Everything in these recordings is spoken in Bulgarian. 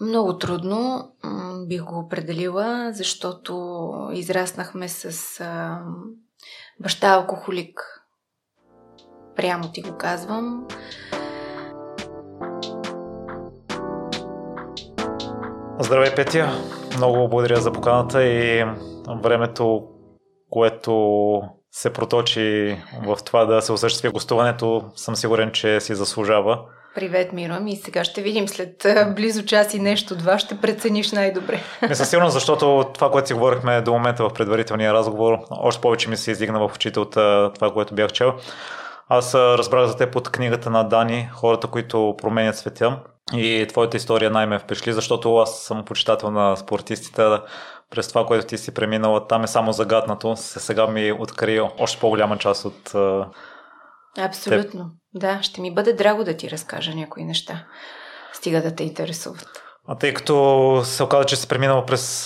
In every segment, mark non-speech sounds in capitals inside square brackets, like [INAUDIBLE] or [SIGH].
Много трудно бих го определила, защото израснахме с а, баща алкохолик. Прямо ти го казвам. Здравей, Петя! Много благодаря за поканата и времето, което се проточи в това да се осъществи гостуването, съм сигурен, че си заслужава. Привет, Мирам. И сега ще видим след близо час и нещо, два, ще прецениш най-добре. Не със сигурност, защото това, което си говорихме до момента в предварителния разговор, още повече ми се издигна в очите от това, което бях чел. Аз разбрах за теб от книгата на Дани, хората, които променят света. И твоята история най-ме впечатли, защото аз съм почитател на спортистите. През това, което ти си преминала, там е само загаднато. Сега ми откри още по-голяма част от Абсолютно. Теб. Да, ще ми бъде драго да ти разкажа някои неща. Стига да те интересуват. А тъй като се оказа, че си преминала през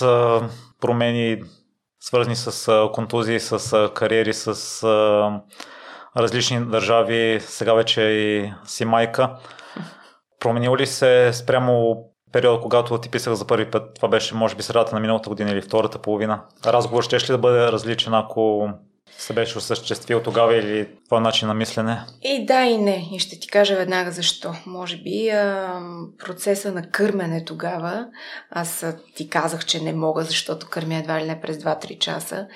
промени, свързани с контузии, с кариери, с различни държави, сега вече и си майка. Променил ли се спрямо периода, когато ти писах за първи път? Това беше, може би, средата на миналата година или втората половина. Разговор ще ли да бъде различен, ако се беше осъществил тогава или това начин на мислене? И да, и не. И ще ти кажа веднага защо. Може би а, процеса на кърмене тогава, аз ти казах, че не мога, защото кърмя едва ли не през 2-3 часа.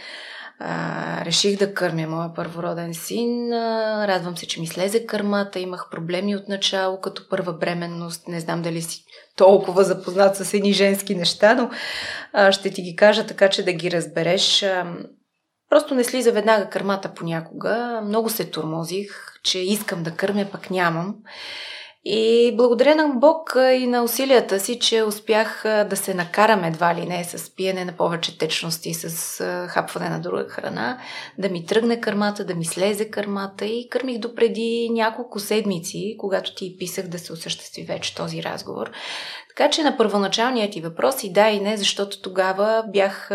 А, реших да кърмя моя първороден син. А, радвам се, че ми слезе кърмата. Имах проблеми от начало, като първа бременност. Не знам дали си толкова запознат с едни женски неща, но а, ще ти ги кажа така, че да ги разбереш. А, Просто не слиза веднага кърмата понякога. Много се турмозих, че искам да кърмя, пък нямам. И благодаря на Бог и на усилията си, че успях да се накарам едва ли не с пиене на повече течности, с хапване на друга храна, да ми тръгне кърмата, да ми слезе кърмата и кърмих допреди няколко седмици, когато ти писах да се осъществи вече този разговор. Така че на първоначалният ти въпрос и да и не, защото тогава бях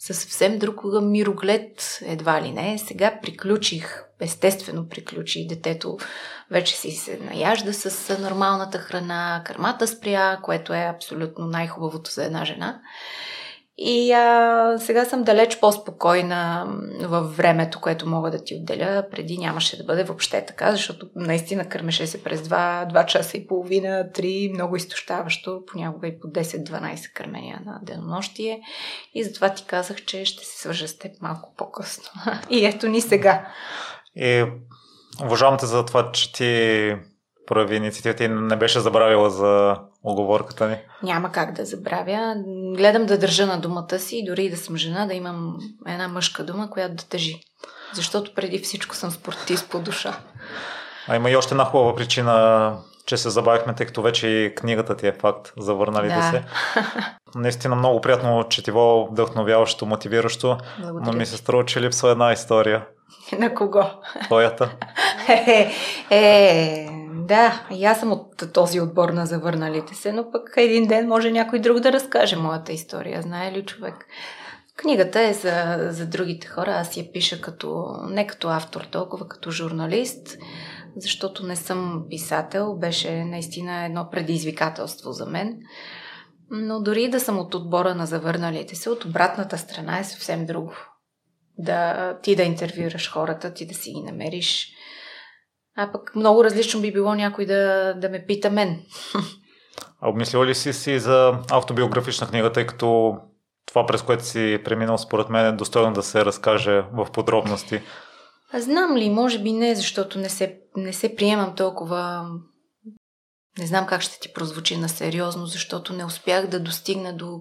със съвсем друг мироглед, едва ли не. Сега приключих, естествено приключи. Детето вече си се наяжда с нормалната храна, кърмата спря, което е абсолютно най-хубавото за една жена. И а, сега съм далеч по-спокойна във времето, което мога да ти отделя. Преди нямаше да бъде въобще така, защото наистина кърмеше се през 2, 2 часа и половина, 3, много изтощаващо, понякога и по 10-12 кърмения на денонощие. И затова ти казах, че ще се свържа с теб малко по-късно. [LAUGHS] и ето ни сега. И уважавам те за това, че ти прояви инициативата и не беше забравила за оговорката ни. Няма как да забравя. Гледам да държа на думата си дори и да съм жена, да имам една мъжка дума, която да тежи. Защото преди всичко съм спортист по душа. А има и още една хубава причина, че се забавихме, тъй като вече и книгата ти е факт за върналите да. се. [LAUGHS] Наистина много приятно четиво, вдъхновяващо, мотивиращо, Благодаря. но ми се струва, че липсва една история. На кого? Твоята. [LAUGHS] е, е, да, и аз съм от този отбор на завърналите се, но пък един ден може някой друг да разкаже моята история. Знае ли човек? Книгата е за, за другите хора. Аз я пиша като, не като автор, толкова като журналист, защото не съм писател. Беше наистина едно предизвикателство за мен. Но дори да съм от отбора на завърналите се, от обратната страна е съвсем друго. Да, ти да интервюираш хората, ти да си ги намериш а пък много различно би било някой да, да ме пита мен. А обмислила ли си си за автобиографична книга, тъй като това, през което си преминал, според мен е достойно да се разкаже в подробности? А знам ли, може би не, защото не се, не се приемам толкова... Не знам как ще ти прозвучи на сериозно, защото не успях да достигна до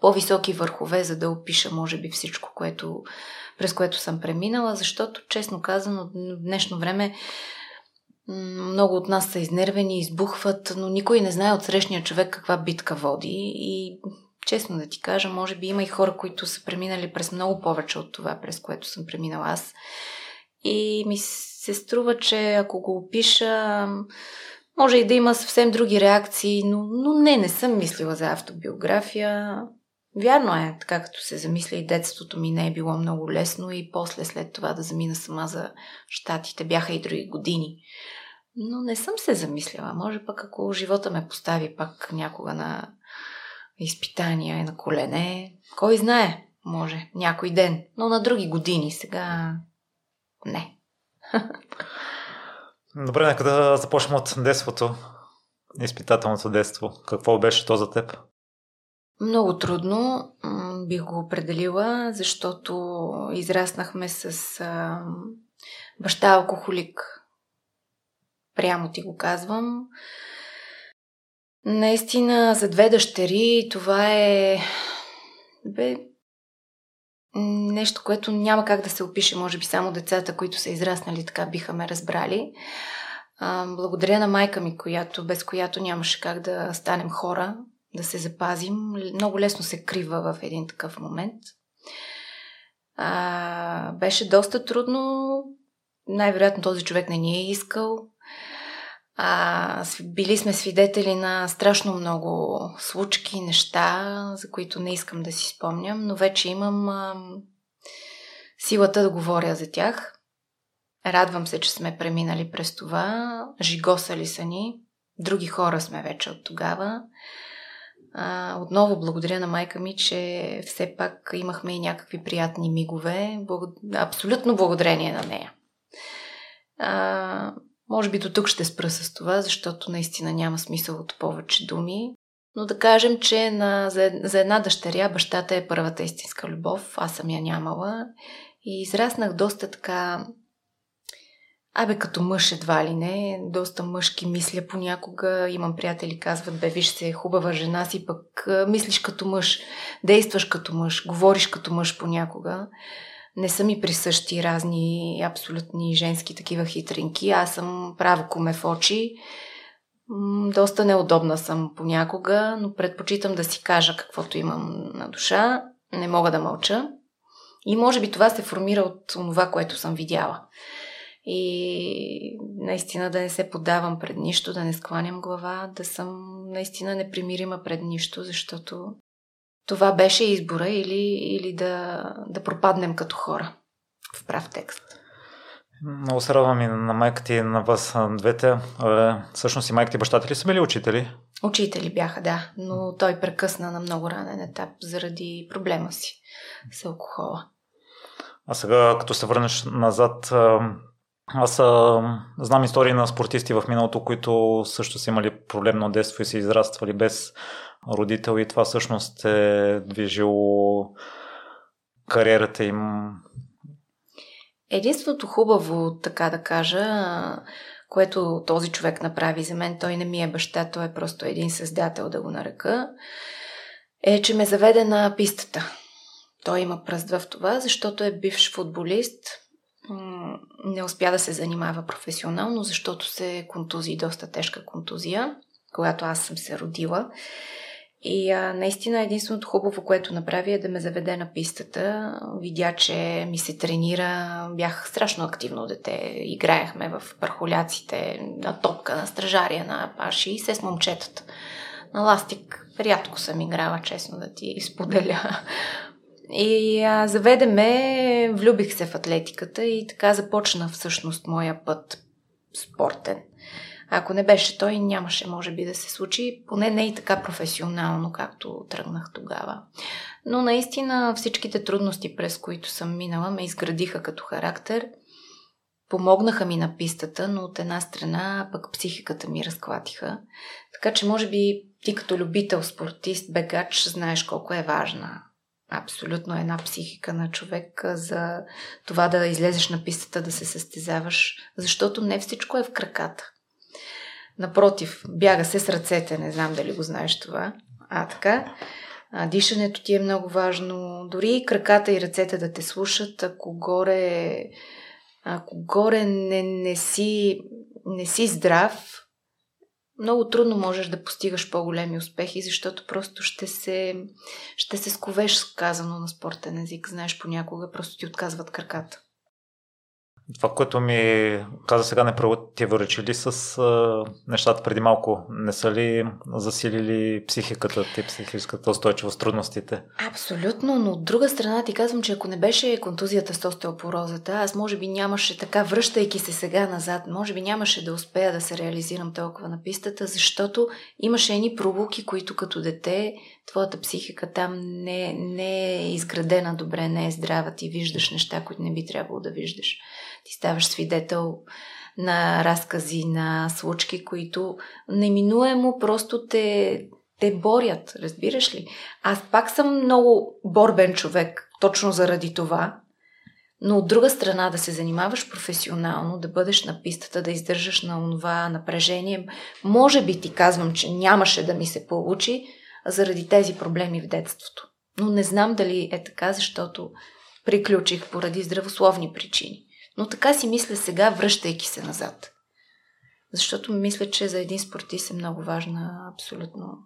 по-високи върхове, за да опиша, може би, всичко, което, през което съм преминала, защото, честно казано, в днешно време много от нас са изнервени, избухват, но никой не знае от срещния човек каква битка води. И честно да ти кажа, може би има и хора, които са преминали през много повече от това, през което съм преминала аз. И ми се струва, че ако го опиша, може и да има съвсем други реакции, но, но не, не съм мислила за автобиография. Вярно е, така като се замисля и детството ми не е било много лесно и после след това да замина сама за щатите бяха и други години. Но не съм се замисляла. Може пък ако живота ме постави пак някога на изпитания, е на колене. Кой знае, може, някой ден. Но на други години сега не. Добре, нека да започнем от детството. Изпитателното детство. Какво беше то за теб? Много трудно бих го определила, защото израснахме с а, баща алкохолик. Прямо ти го казвам. Наистина, за две дъщери това е бе, нещо, което няма как да се опише. Може би само децата, които са израснали така, биха ме разбрали. А, благодаря на майка ми, която, без която нямаше как да станем хора, да се запазим. Много лесно се крива в един такъв момент. А, беше доста трудно. Най-вероятно този човек не ни е искал. А, били сме свидетели на страшно много случки, неща, за които не искам да си спомням, но вече имам а, силата да говоря за тях. Радвам се, че сме преминали през това. Жигосали са ни. Други хора сме вече от тогава. А, отново благодаря на майка ми, че все пак имахме и някакви приятни мигове. Благо... Абсолютно благодарение на нея. А, може би до тук ще спра с това, защото наистина няма смисъл от повече думи. Но да кажем, че на, за, за една дъщеря бащата е първата истинска любов. Аз съм я нямала. И израснах доста така Абе, като мъж едва ли не, доста мъжки мисля понякога. Имам приятели, казват, бе, виж се, хубава жена си, пък мислиш като мъж, действаш като мъж, говориш като мъж понякога. Не са ми присъщи разни абсолютни женски такива хитринки. Аз съм право коме в очи. Доста неудобна съм понякога, но предпочитам да си кажа каквото имам на душа. Не мога да мълча. И може би това се формира от това, което съм видяла и наистина да не се подавам пред нищо, да не скланям глава, да съм наистина непримирима пред нищо, защото това беше избора или, или да, да пропаднем като хора в прав текст. Много се радвам и на майка ти на вас двете. Всъщност и майка ти и бащата ли са били учители? Учители бяха, да, но той прекъсна на много ранен етап заради проблема си с алкохола. А сега, като се върнеш назад, аз а, знам истории на спортисти в миналото, които също са имали проблемно детство и са израствали без родител и това всъщност е движило кариерата им. Единството хубаво, така да кажа, което този човек направи за мен, той не ми е баща, той е просто един създател, да го нарека, е, че ме заведе на пистата. Той има пръст в това, защото е бивш футболист, не успя да се занимава професионално, защото се контузи, доста тежка контузия, когато аз съм се родила. И а, наистина единственото хубаво, което направи е да ме заведе на пистата. Видя, че ми се тренира. Бях страшно активно дете. Играехме в пархоляците, на топка, на стражария, на паши и се с момчетата. На ластик рядко съм играла, честно да ти споделя. И а, заведе ме, влюбих се в атлетиката и така започна всъщност моя път спортен. Ако не беше той, нямаше, може би, да се случи, поне не и така професионално, както тръгнах тогава. Но наистина всичките трудности, през които съм минала, ме изградиха като характер. Помогнаха ми на пистата, но от една страна пък психиката ми разклатиха. Така че, може би, ти като любител, спортист, бегач, знаеш колко е важна абсолютно една психика на човек за това да излезеш на пистата, да се състезаваш, защото не всичко е в краката. Напротив, бяга се с ръцете, не знам дали го знаеш това. А, така. Дишането ти е много важно. Дори и краката и ръцете да те слушат, ако горе, ако горе не, не, си, не си здрав, много трудно можеш да постигаш по-големи успехи, защото просто ще се, ще се сковеш, казано на спортен език. Знаеш, понякога просто ти отказват краката. Това, което ми каза сега, не противоречи ли с а, нещата преди малко? Не са ли засилили психиката ти, психическата устойчивост, трудностите? Абсолютно, но от друга страна ти казвам, че ако не беше контузията с остеопорозата, аз може би нямаше така, връщайки се сега назад, може би нямаше да успея да се реализирам толкова на пистата, защото имаше едни пробуки, които като дете твоята психика там не, не е изградена добре, не е здрава, ти виждаш неща, които не би трябвало да виждаш. Ти ставаш свидетел на разкази, на случки, които неминуемо просто те, те борят, разбираш ли? Аз пак съм много борбен човек, точно заради това, но от друга страна да се занимаваш професионално, да бъдеш на пистата, да издържаш на това напрежение, може би ти казвам, че нямаше да ми се получи заради тези проблеми в детството. Но не знам дали е така, защото приключих поради здравословни причини. Но така си мисля сега, връщайки се назад. Защото мисля, че за един спортист е много важна абсолютно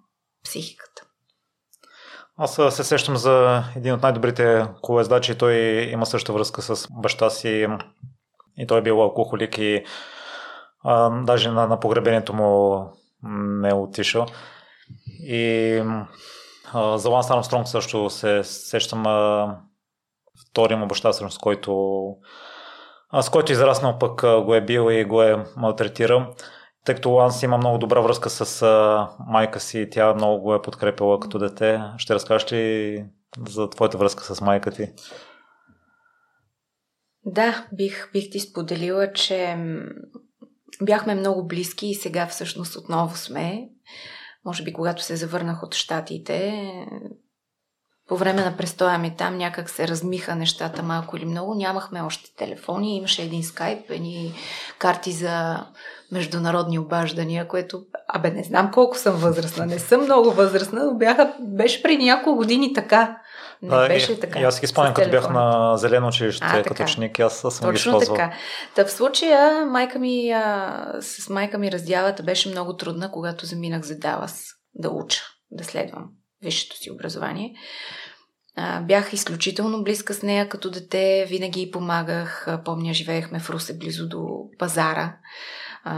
психиката. Аз се сещам за един от най-добрите колездачи. Той има също връзка с баща си и той е бил алкохолик и а, даже на, на погребението му не е отишъл. И а, за Ланс Армстронг също се сещам а, втория му баща, с който с който израснал пък го е бил и го е малтретирал. Тъй като Ланс има много добра връзка с майка си, тя много го е подкрепила като дете. Ще разкажеш ли за твоята връзка с майка ти? Да, бих, бих ти споделила, че бяхме много близки и сега всъщност отново сме. Може би когато се завърнах от щатите, по време на престоя ми там някак се размиха нещата малко или много. Нямахме още телефони, имаше един скайп, едни карти за международни обаждания, което, абе, не знам колко съм възрастна, не съм много възрастна, но бяха, беше преди няколко години така. Не а, беше и, така. И аз ги спомням, като бях на зелено училище, а, като ученик, аз съм Точно ги използвал. така. Та в случая майка ми, а, с майка ми раздялата беше много трудна, когато заминах за Далас да уча, да следвам висшето си образование. Бях изключително близка с нея като дете, винаги помагах. Помня, живеехме в Русе близо до пазара.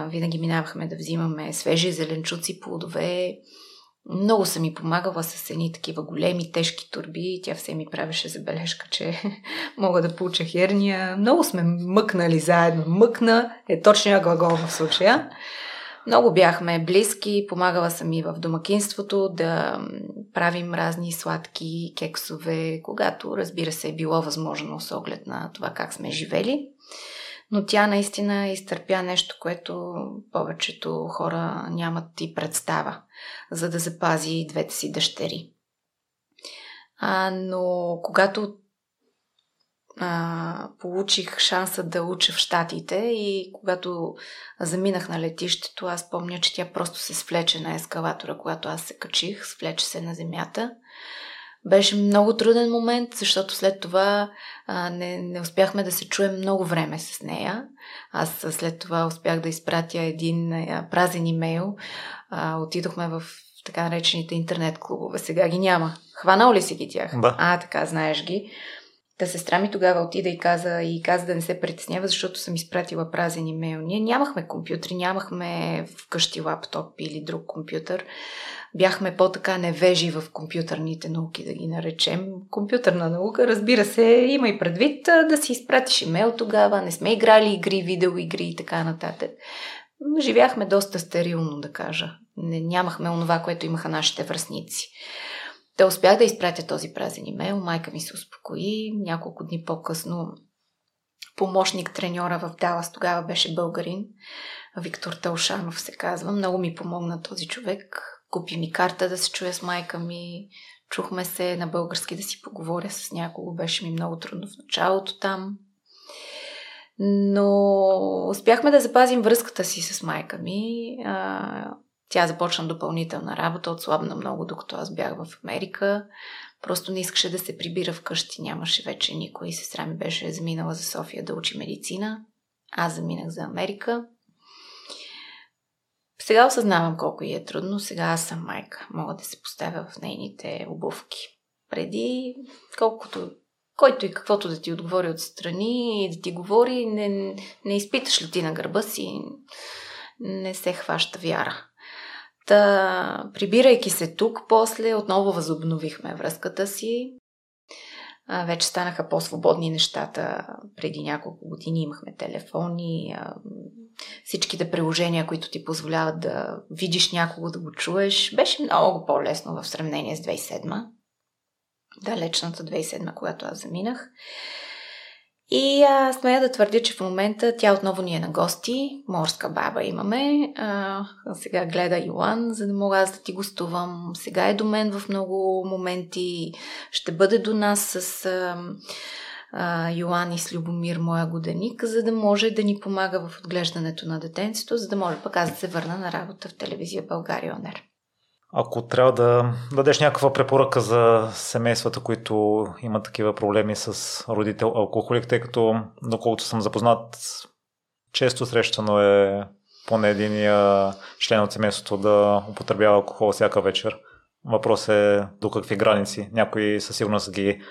Винаги минавахме да взимаме свежи зеленчуци, плодове. Много съм ми помагала с едни такива големи, тежки турби. Тя все ми правеше забележка, че [LAUGHS] мога да получа херния. Много сме мъкнали заедно. Мъкна е точния глагол в случая. Много бяхме близки, помагала съм и в домакинството да правим разни сладки кексове, когато, разбира се, е било възможно с оглед на това как сме живели. Но тя наистина изтърпя нещо, което повечето хора нямат и представа, за да запази двете си дъщери. А, но когато а, получих шанса да уча в Штатите и когато заминах на летището, аз помня, че тя просто се свлече на ескалатора, когато аз се качих, свлече се на земята. Беше много труден момент, защото след това а, не, не успяхме да се чуем много време с нея. Аз след това успях да изпратя един а, празен имейл. А, отидохме в така наречените интернет клубове. Сега ги няма. Хванал ли си ги тях? Да. А, така, знаеш ги. Та сестра ми тогава отида и каза, и каза да не се притеснява, защото съм изпратила празен имейл. Ние нямахме компютри, нямахме вкъщи лаптоп или друг компютър. Бяхме по-така невежи в компютърните науки, да ги наречем. Компютърна наука, разбира се, има и предвид да си изпратиш имейл тогава. Не сме играли игри, видеоигри и така нататък. Живяхме доста стерилно, да кажа. Не, нямахме онова, което имаха нашите връзници. Те успях да изпратя този празен имейл, майка ми се успокои. Няколко дни по-късно помощник треньора в Далас тогава беше българин. Виктор Талшанов се казва. Много ми помогна този човек. Купи ми карта да се чуя с майка ми. Чухме се на български да си поговоря с някого. Беше ми много трудно в началото там. Но успяхме да запазим връзката си с майка ми. Тя започна допълнителна работа, отслабна много, докато аз бях в Америка. Просто не искаше да се прибира вкъщи, нямаше вече никой. Сестра ми беше заминала за София да учи медицина. Аз заминах за Америка. Сега осъзнавам колко и е трудно. Сега аз съм майка. Мога да се поставя в нейните обувки. Преди, колкото който и каквото да ти отговори отстрани и да ти говори, не, не изпиташ ли ти на гърба си, не се хваща вяра. Та, прибирайки се тук, после отново възобновихме връзката си. А, вече станаха по-свободни нещата. Преди няколко години имахме телефони, а, всичките приложения, които ти позволяват да видиш някого, да го чуеш. Беше много по-лесно в сравнение с 2007 далечната 2007, когато аз заминах. И а, смея да твърдя, че в момента тя отново ни е на гости. Морска баба имаме. А, сега гледа Йоан, за да мога аз да ти гостувам. Сега е до мен в много моменти. Ще бъде до нас с а, а, Йоан и с Любомир, моя годеник, за да може да ни помага в отглеждането на детенцето, за да може пък аз да се върна на работа в телевизия България Онер. Ако трябва да дадеш някаква препоръка за семействата, които имат такива проблеми с родител алкохолик, тъй като, доколкото съм запознат, често срещано е поне единия член от семейството да употребява алкохол всяка вечер. Въпрос е до какви граници. Някои със сигурност ги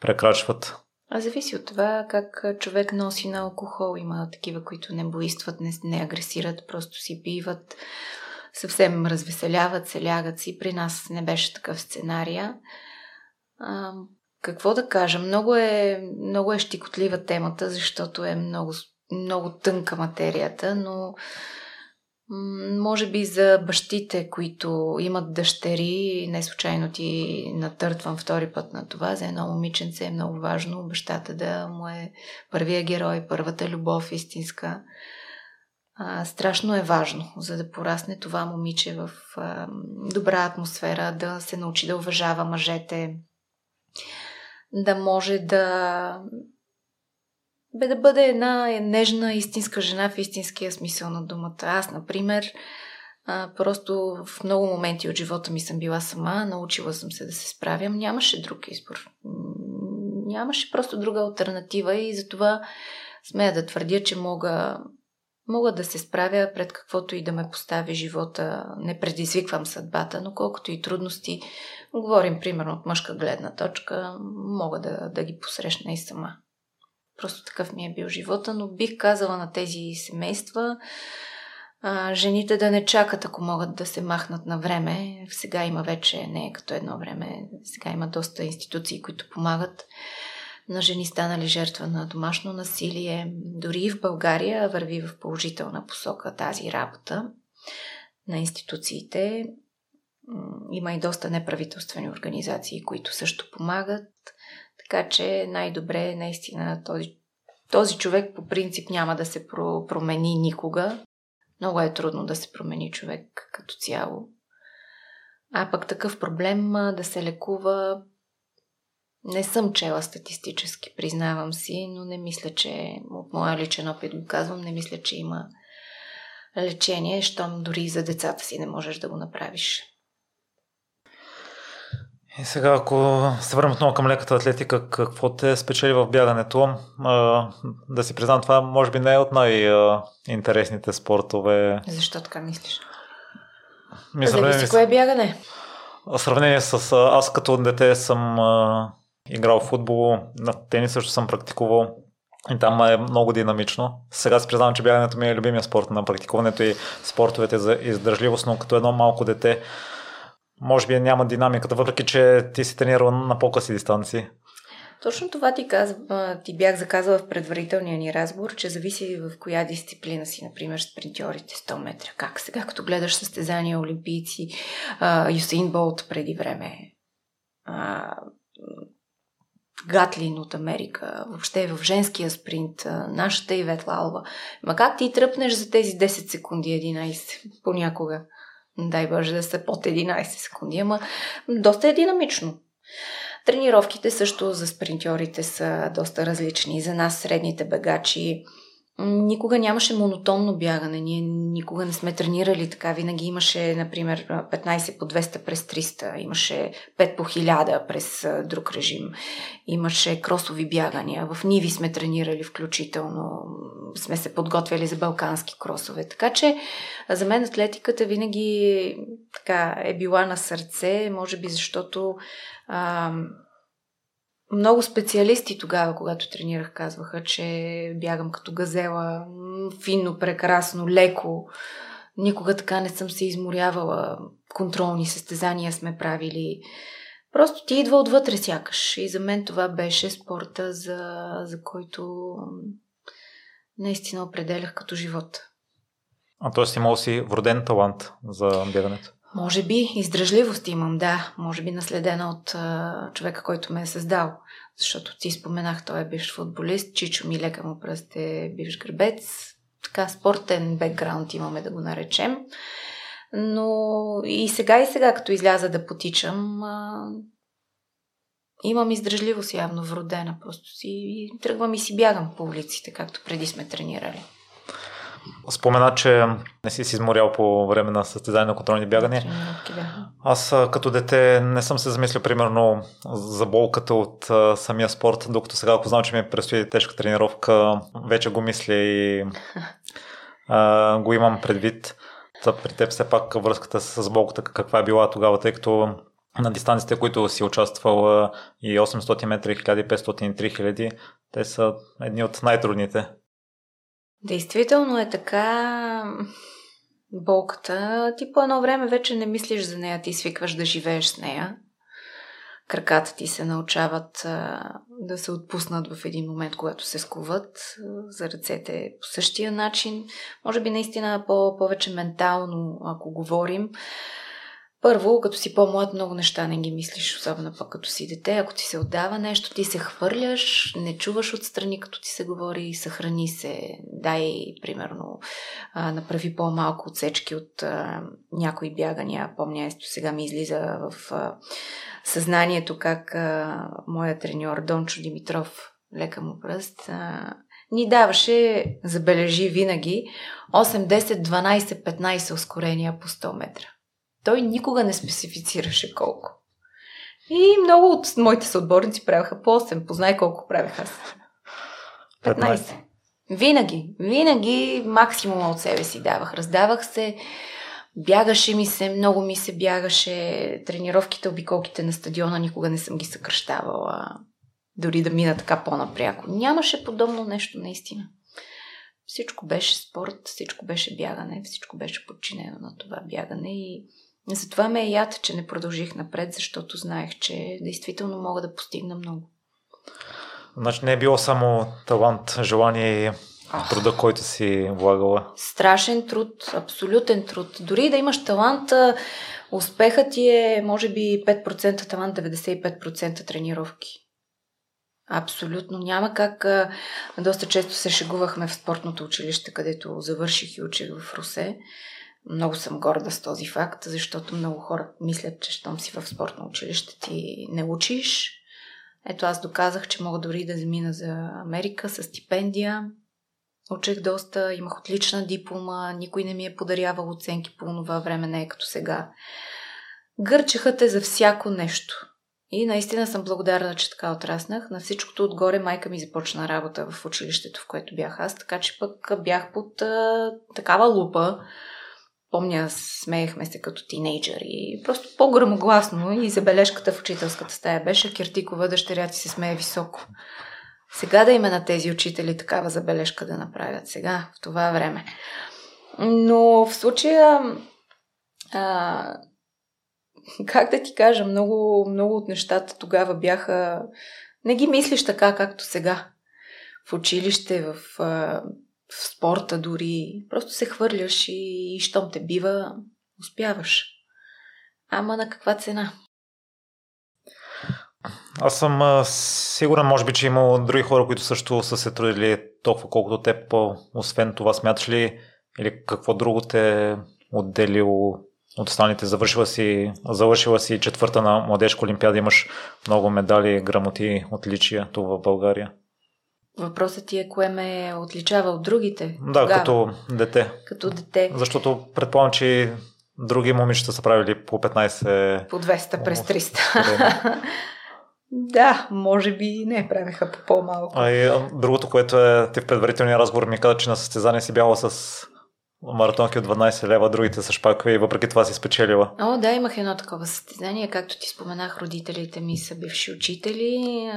прекрачват. А зависи от това как човек носи на алкохол. Има такива, които не боистват, не, не агресират, просто си пиват съвсем развеселяват се, лягат си. При нас не беше такъв сценария. А, какво да кажа? Много е, много е щикотлива темата, защото е много, много тънка материята, но може би за бащите, които имат дъщери, не случайно ти натъртвам втори път на това, за едно момиченце е много важно бащата да му е първия герой, първата любов истинска а, страшно е важно, за да порасне това момиче в а, добра атмосфера, да се научи да уважава мъжете, да може да бе да бъде една нежна, истинска жена в истинския смисъл на думата. Аз, например, а, просто в много моменти от живота ми съм била сама, научила съм се да се справям, нямаше друг избор. Нямаше просто друга альтернатива и затова смея да твърдя, че мога Мога да се справя пред каквото и да ме постави живота, не предизвиквам съдбата, но колкото и трудности, говорим примерно от мъжка гледна точка, мога да, да ги посрещна и сама. Просто такъв ми е бил живота, но бих казала на тези семейства, а, жените да не чакат, ако могат да се махнат на време. Сега има вече, не е като едно време, сега има доста институции, които помагат на жени станали жертва на домашно насилие. Дори и в България върви в положителна посока тази работа на институциите. Има и доста неправителствени организации, които също помагат. Така че най-добре е наистина този, този човек по принцип няма да се промени никога. Много е трудно да се промени човек като цяло. А пък такъв проблем да се лекува не съм чела статистически, признавам си, но не мисля, че от моя личен опит го казвам, не мисля, че има лечение, щом дори и за децата си не можеш да го направиш. И сега, ако се върнем отново към леката атлетика, какво те спечели в бягането? да си признам, това може би не е от най-интересните спортове. Защо така мислиш? Мисля, Зависи кое е бягане. В сравнение с аз като дете съм играл в футбол, на тенис също съм практикувал. И там е много динамично. Сега си признавам, че бягането ми е любимия спорт на практикуването и спортовете за издържливост, но като едно малко дете, може би няма динамиката, въпреки че ти си тренирал на по-къси дистанции. Точно това ти, казва, ти бях заказала в предварителния ни разговор, че зависи в коя дисциплина си, например, спринтьорите 100 метра. Как сега, като гледаш състезания олимпийци, Юсейн Болт преди време, Гатлин от Америка, въобще в женския спринт, нашата Ивет Лалва. Ма как ти тръпнеш за тези 10 секунди 11 понякога? Дай Боже да са под 11 секунди, ама доста е динамично. Тренировките също за спринтьорите са доста различни. За нас, средните бегачи, никога нямаше монотонно бягане. Ние никога не сме тренирали така. Винаги имаше, например, 15 по 200 през 300, имаше 5 по 1000 през друг режим, имаше кросови бягания. В Ниви сме тренирали включително, сме се подготвяли за балкански кросове. Така че за мен атлетиката винаги така, е била на сърце, може би защото а, много специалисти тогава, когато тренирах, казваха, че бягам като газела, финно, прекрасно, леко. Никога така не съм се изморявала. Контролни състезания сме правили. Просто ти идва отвътре сякаш. И за мен това беше спорта, за, за който наистина определях като живот. А т.е. имал си вроден талант за бягането? Може би издръжливост имам, да. Може би наследена от а, човека, който ме е създал. Защото ти споменах, той е бивш футболист, Чичо ми лека му пръст е бивш гребец. Така спортен бекграунд имаме да го наречем. Но и сега и сега, като изляза да потичам, а, имам издръжливост явно вродена. Просто си тръгвам и си бягам по улиците, както преди сме тренирали. Спомена, че не си си изморял по време на състезание на контролни бягания. Аз като дете не съм се замислил примерно за болката от а, самия спорт, докато сега, ако знам, че ми предстои тежка тренировка, вече го мисля и а, го имам предвид. Та при теб все пак връзката с болката каква е била тогава, тъй като на дистанциите, които си участвал и 800 метра, 1500 и 3000, те са едни от най-трудните. Действително е така болката. Ти по едно време вече не мислиш за нея, ти свикваш да живееш с нея. Краката ти се научават а, да се отпуснат в един момент, когато се скуват. За ръцете по същия начин. Може би наистина по- повече ментално, ако говорим. Първо, като си по-млад, много неща не ги мислиш, особено пък като си дете. Ако ти се отдава нещо, ти се хвърляш, не чуваш отстрани, като ти се говори, съхрани се, дай, примерно, а, направи по-малко отсечки от а, някои бягания. Помня, ето сега ми излиза в а, съзнанието как а, моят треньор Дончо Димитров, лека му пръст, а, ни даваше, забележи винаги, 8, 10, 12, 15 ускорения по 100 метра. Той никога не специфицираше колко. И много от моите съотборници правяха по 8. Познай колко правях аз. 15. 15. Винаги, винаги максимума от себе си давах. Раздавах се, бягаше ми се, много ми се бягаше. Тренировките, обиколките на стадиона никога не съм ги съкръщавала. Дори да мина така по-напряко. Нямаше подобно нещо наистина. Всичко беше спорт, всичко беше бягане, всичко беше подчинено на това бягане и затова ме е яд, че не продължих напред, защото знаех, че действително мога да постигна много. Значи не е било само талант, желание и труда, който си влагала. Страшен труд, абсолютен труд. Дори да имаш талант, успехът ти е може би 5% талант, 95% тренировки. Абсолютно. Няма как. Доста често се шегувахме в спортното училище, където завърших и учих в Русе. Много съм горда с този факт, защото много хора мислят, че щом си в спортно училище ти не учиш. Ето аз доказах, че мога дори да замина за Америка с стипендия. Учех доста, имах отлична диплома, никой не ми е подарявал оценки по това време, не е като сега. Гърчеха те за всяко нещо. И наистина съм благодарна, че така отраснах. На всичкото отгоре майка ми започна работа в училището, в което бях аз, така че пък бях под а, такава лупа, Помня, смеехме се като тинейджър и просто по-грамогласно и забележката в учителската стая беше Киртикова дъщеря ти се смее високо. Сега да има на тези учители такава забележка да направят. Сега, в това време. Но в случая, а, как да ти кажа, много, много от нещата тогава бяха... Не ги мислиш така, както сега. В училище, в а, в спорта дори. Просто се хвърляш и, и щом те бива, успяваш. Ама на каква цена? Аз съм а, сигурен, може би, че има други хора, които също са се трудили толкова колкото теб. Освен това, смяташ ли или какво друго те отделило от останалите? Завършила си, завършила си четвърта на младежка олимпиада, имаш много медали, грамоти, отличия това в България. Въпросът ти е кое ме отличава от другите. Да, тогава. като дете. Като дете. Защото предполагам, че други момичета са правили по 15... По 200 през 300. [LAUGHS] да, може би не правеха по по-малко. А и другото, което е, ти в предварителния разговор ми каза, че на състезание си бяла с маратонки от 12 лева, другите са шпакове и въпреки това си спечелила. О, да, имах едно такова състезание. Както ти споменах, родителите ми са бивши учители.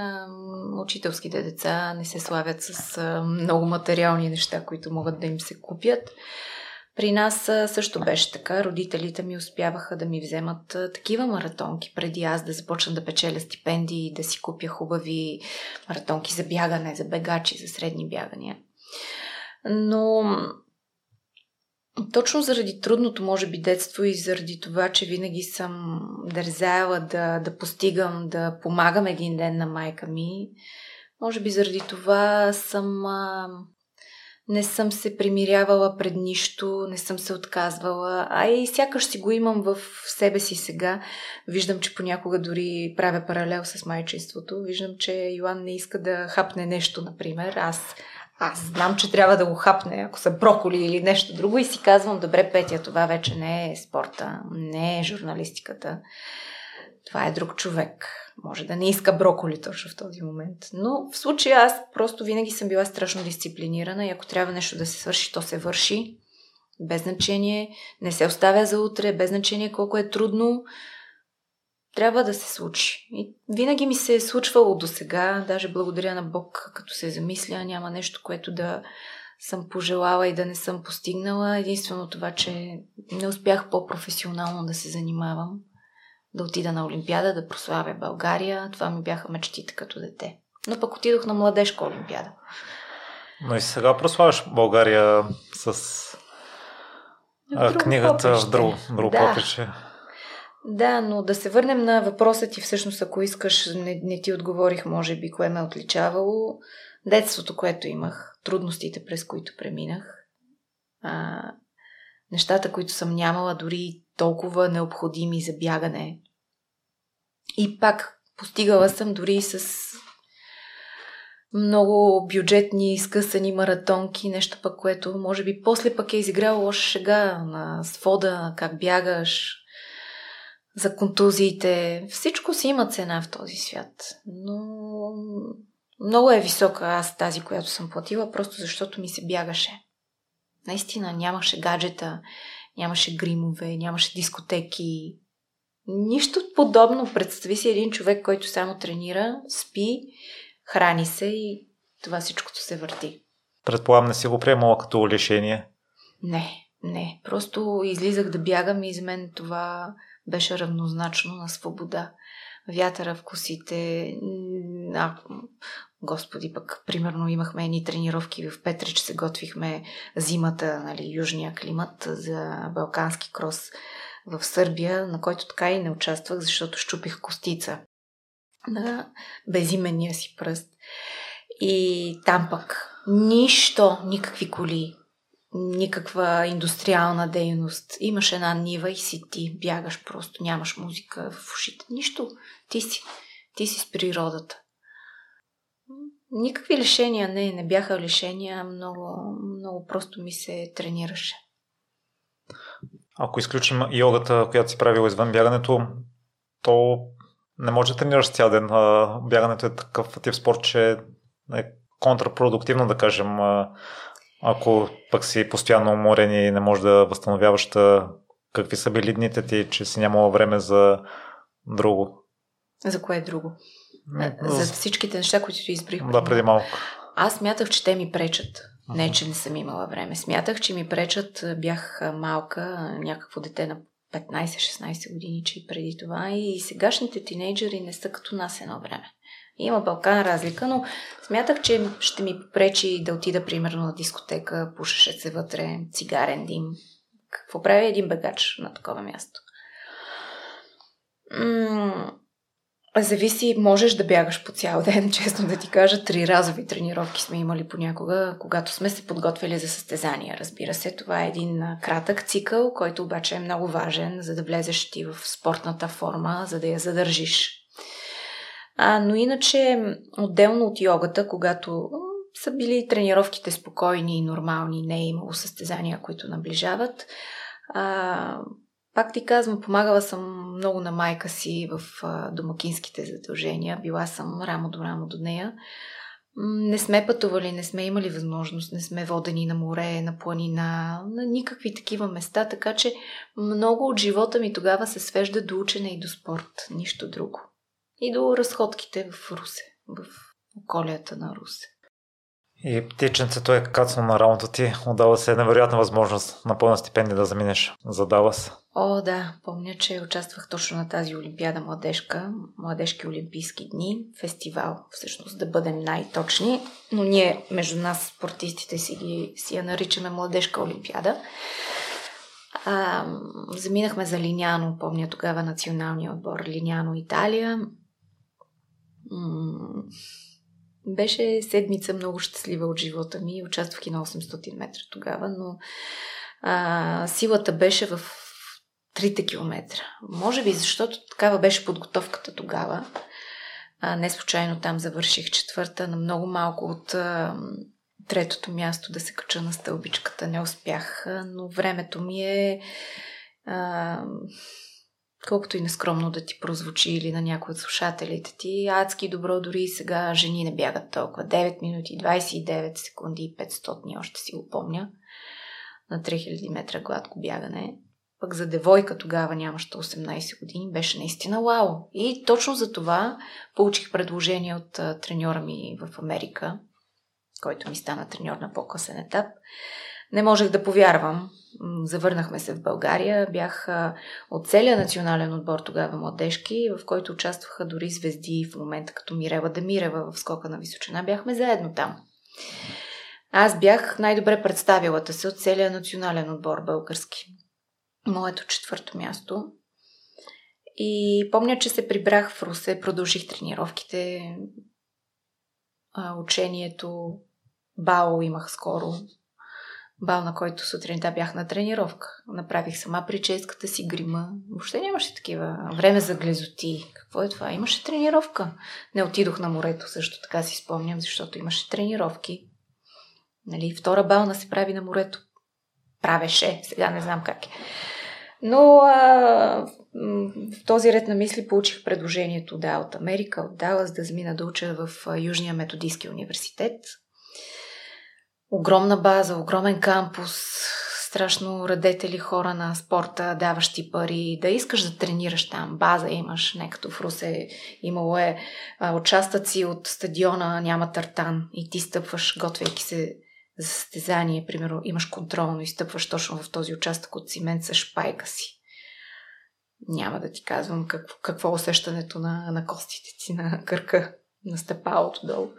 Учителските деца не се славят с много материални неща, които могат да им се купят. При нас също беше така. Родителите ми успяваха да ми вземат такива маратонки, преди аз да започна да печеля стипендии да си купя хубави маратонки за бягане, за бегачи, за средни бягания. Но точно заради трудното, може би, детство и заради това, че винаги съм дързаяла да, да постигам, да помагам един ден на майка ми, може би заради това съм не съм се примирявала пред нищо, не съм се отказвала, а и сякаш си го имам в себе си сега. Виждам, че понякога дори правя паралел с майчинството. Виждам, че Йоан не иска да хапне нещо, например. Аз, аз знам, че трябва да го хапне, ако са броколи или нещо друго и си казвам, добре, Петя, това вече не е спорта, не е журналистиката. Това е друг човек може да не иска броколи точно в този момент. Но в случая аз просто винаги съм била страшно дисциплинирана и ако трябва нещо да се свърши, то се върши. Без значение, не се оставя за утре, без значение колко е трудно, трябва да се случи. И винаги ми се е случвало до сега, даже благодаря на Бог, като се замисля, няма нещо, което да съм пожелала и да не съм постигнала. Единствено това, че не успях по-професионално да се занимавам да отида на Олимпиада, да прославя България. Това ми бяха мечтите като дете. Но пък отидох на младежка Олимпиада. Но и сега прославяш България с в книгата в друго, друго да. поприще. Да, но да се върнем на въпроса ти, всъщност, ако искаш, не, не ти отговорих, може би, кое ме е отличавало. Детството, което имах, трудностите, през които преминах, а, нещата, които съм нямала, дори толкова необходими за бягане. И пак постигала съм дори с много бюджетни, скъсани маратонки, нещо пък, което може би после пък е изиграло лоша шега на свода, как бягаш, за контузиите. Всичко си има цена в този свят. Но много е висока аз тази, която съм платила, просто защото ми се бягаше. Наистина нямаше гаджета, нямаше гримове, нямаше дискотеки. Нищо подобно. Представи си един човек, който само тренира, спи, храни се и това всичкото се върти. Предполагам, не си го приемала като лишение. Не, не. Просто излизах да бягам и за мен това беше равнозначно на свобода. Вятъра в косите, а, Господи, пък, примерно, имахме едни тренировки в Петрич, се готвихме зимата, нали, южния климат за балкански крос в Сърбия, на който така и не участвах, защото щупих костица на безименния си пръст. И там пък нищо, никакви коли, никаква индустриална дейност. Имаш една нива и си ти, бягаш просто, нямаш музика в ушите. Нищо. Ти си. Ти си с природата. Никакви лишения не, не бяха лишения, много, много просто ми се тренираше. Ако изключим йогата, която си правила извън бягането, то не може да тренираш цял ден. Бягането е такъв тип спорт, че е контрапродуктивно, да кажем. Ако пък си постоянно уморен и не можеш да възстановяваш, какви са били дните ти, че си нямала време за друго? За кое е друго? За всичките неща, които ти избрих. Да, преди малко. Аз мятах, че те ми пречат. Не, че не съм имала време. Смятах, че ми пречат. Бях малка, някакво дете на 15-16 години, че и преди това. И сегашните тинейджери не са като нас едно време. Има Балкан разлика, но смятах, че ще ми попречи да отида примерно на дискотека, пушеше се вътре, цигарен дим. Какво прави един бегач на такова място? М- Зависи, можеш да бягаш по цял ден, [LAUGHS] честно да ти кажа. Три разови тренировки сме имали понякога, когато сме се подготвили за състезания. Разбира се, това е един кратък цикъл, който обаче е много важен, за да влезеш ти в спортната форма, за да я задържиш. А, но иначе, отделно от йогата, когато са били тренировките спокойни и нормални, не е имало състезания, които наближават, а, пак ти казвам, помагала съм много на майка си в домакинските задължения. Била съм рамо до рамо до нея. Не сме пътували, не сме имали възможност, не сме водени на море, на планина, на никакви такива места, така че много от живота ми тогава се свежда до учене и до спорт, нищо друго. И до разходките в Русе, в околията на Русе. И птиченцето е кацно на работа ти. Отдава се невероятна възможност на пълна стипендия да заминеш за Далас. О, да. Помня, че участвах точно на тази Олимпиада младежка, младежки олимпийски дни, фестивал, всъщност да бъдем най-точни, но ние между нас спортистите си, ги, си я наричаме младежка олимпиада. А, заминахме за Линяно, помня тогава националния отбор Линяно Италия. Беше седмица много щастлива от живота ми. Участвах и на 800 метра тогава, но а, силата беше в 3 километра. Може би защото такава беше подготовката тогава. А, не случайно там завърших четвърта, на много малко от а, третото място да се кача на стълбичката. Не успях, но времето ми е а, колкото и нескромно да ти прозвучи или на някой от слушателите ти, адски добро, дори и сега жени не бягат толкова. 9 минути, 29 секунди и 500, още си го помня, на 3000 метра гладко бягане. Пък за девойка тогава нямаше 18 години, беше наистина вау. И точно за това получих предложение от треньора ми в Америка, който ми стана треньор на по-късен етап. Не можех да повярвам. Завърнахме се в България. Бях от целия национален отбор тогава младежки, в който участваха дори звезди в момента, като Мирева Демирева в скока на височина. Бяхме заедно там. Аз бях най-добре представилата се от целия национален отбор български. Моето четвърто място. И помня, че се прибрах в Русе, продължих тренировките, учението, бао имах скоро, бал, на който сутринта бях на тренировка. Направих сама прическата си, грима. Въобще нямаше такива време за глезоти. Какво е това? Имаше тренировка. Не отидох на морето, също така си спомням, защото имаше тренировки. Нали, втора бална се прави на морето. Правеше, сега не знам как е. Но а, в този ред на мисли получих предложението да от Америка, от Далас, да замина да уча в Южния методийски университет, огромна база, огромен кампус, страшно радетели хора на спорта, даващи пари, да искаш да тренираш там, база имаш, не като в Русе имало е участъци от стадиона, няма тартан и ти стъпваш, готвейки се за състезание, примерно имаш контролно и стъпваш точно в този участък от цимент с шпайка си. Няма да ти казвам какво, какво усещането на, на костите си, на кърка, на стъпалото долу.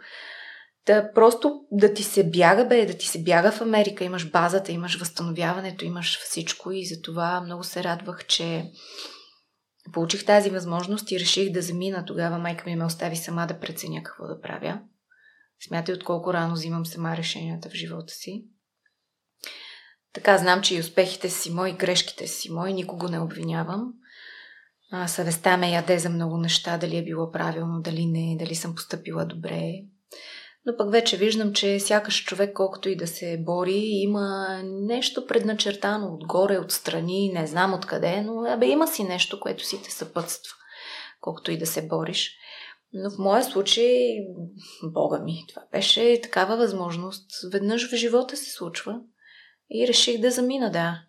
Да просто да ти се бяга, бе, да ти се бяга в Америка. Имаш базата, имаш възстановяването, имаш всичко и затова много се радвах, че получих тази възможност и реших да замина. Тогава майка ми ме остави сама да преценя какво да правя. Смятай от колко рано взимам сама решенията в живота си. Така знам, че и успехите си мои, грешките си мои, никого не обвинявам. А, съвестта ме яде за много неща, дали е било правилно, дали не, дали съм поступила добре. Но пък вече виждам, че сякаш човек, колкото и да се бори, има нещо предначертано отгоре, отстрани, не знам откъде, но абе има си нещо, което си те съпътства, колкото и да се бориш. Но в моя случай, бога ми, това беше такава възможност. Веднъж в живота се случва и реших да замина, да.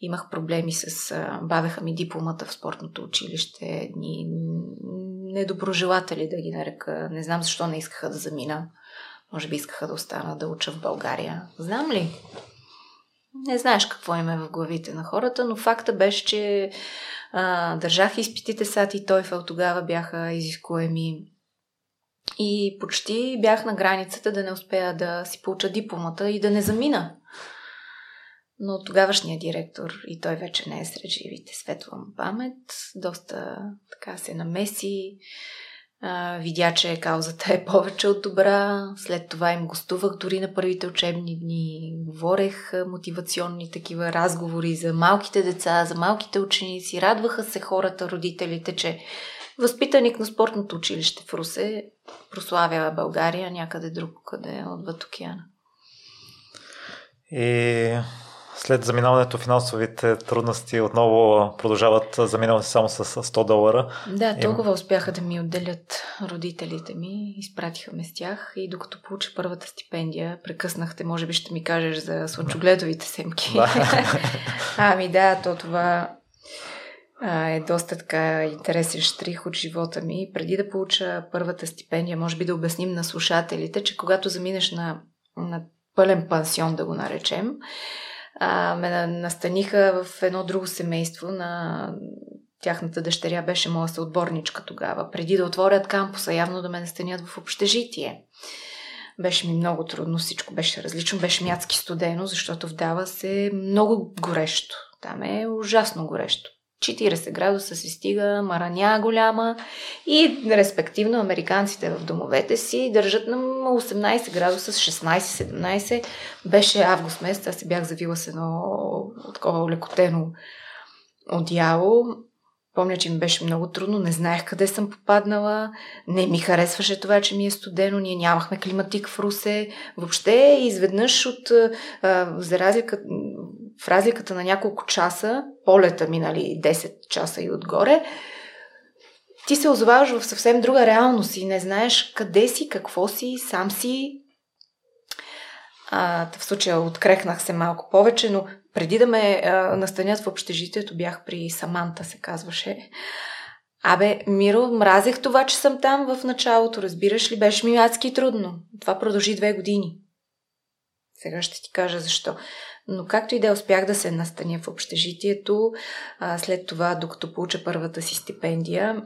Имах проблеми с... Бавеха ми дипломата в спортното училище, едни недоброжелатели да ги нарека. Не знам защо не искаха да замина. Може би искаха да остана да уча в България. Знам ли? Не знаеш какво има в главите на хората, но факта беше, че а, държах изпитите САТ и ТОЙФЛ тогава бяха изискуеми и почти бях на границата да не успея да си получа дипломата и да не замина. Но тогавашният директор, и той вече не е сред живите, светла памет, доста така се намеси, а, видя, че каузата е повече от добра. След това им гостувах дори на първите учебни дни. Говорех мотивационни такива разговори за малките деца, за малките ученици. Радваха се хората, родителите, че възпитаник на спортното училище в Русе прославя България някъде друг, къде е отвъд океана. И след заминаването финансовите трудности отново продължават заминаване само с 100 долара. Да, толкова успяха да ми отделят родителите ми, изпратиха ме с тях и докато получа първата стипендия, прекъснахте, може би ще ми кажеш за слънчогледовите семки. Да. [LAUGHS] ами да, то това а, е доста така интересен штрих от живота ми. Преди да получа първата стипендия, може би да обясним на слушателите, че когато заминеш на, на пълен пансион, да го наречем, а, ме настаниха в едно друго семейство на тяхната дъщеря беше моя съотборничка тогава, преди да отворят кампуса, явно да ме настанят в общежитие. Беше ми много трудно, всичко беше различно, беше мяцки студено, защото вдава се много горещо. Там е ужасно горещо. 40 градуса се стига, мараня голяма и респективно американците в домовете си държат на 18 градуса с 16-17. Беше август месец, аз се бях завила с едно такова улекотено одеяло. Помня, че ми беше много трудно, не знаех къде съм попаднала, не ми харесваше това, че ми е студено, ние нямахме климатик в Русе. Въобще, изведнъж от, за разлика, в разликата на няколко часа, полета минали 10 часа и отгоре, ти се озоваваш в съвсем друга реалност и не знаеш къде си, какво си, сам си. А, в случая открехнах се малко повече, но преди да ме а, настанят в общежитието, бях при Саманта, се казваше. Абе, Миро, мразех това, че съм там в началото, разбираш ли? Беше ми адски трудно. Това продължи две години. Сега ще ти кажа защо. Но както и да е, успях да се настаня в общежитието, а, след това, докато получа първата си стипендия,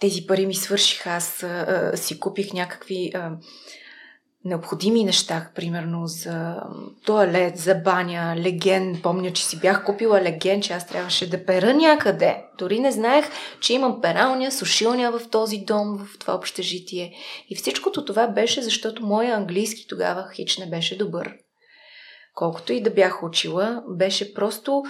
тези пари ми свършиха. Аз а, си купих някакви а, необходими неща, примерно за туалет, за баня, леген. Помня, че си бях купила леген, че аз трябваше да пера някъде. Дори не знаех, че имам пералня, сушилня в този дом, в това общежитие. И всичкото това беше, защото моя английски тогава хич не беше добър колкото и да бях учила, беше просто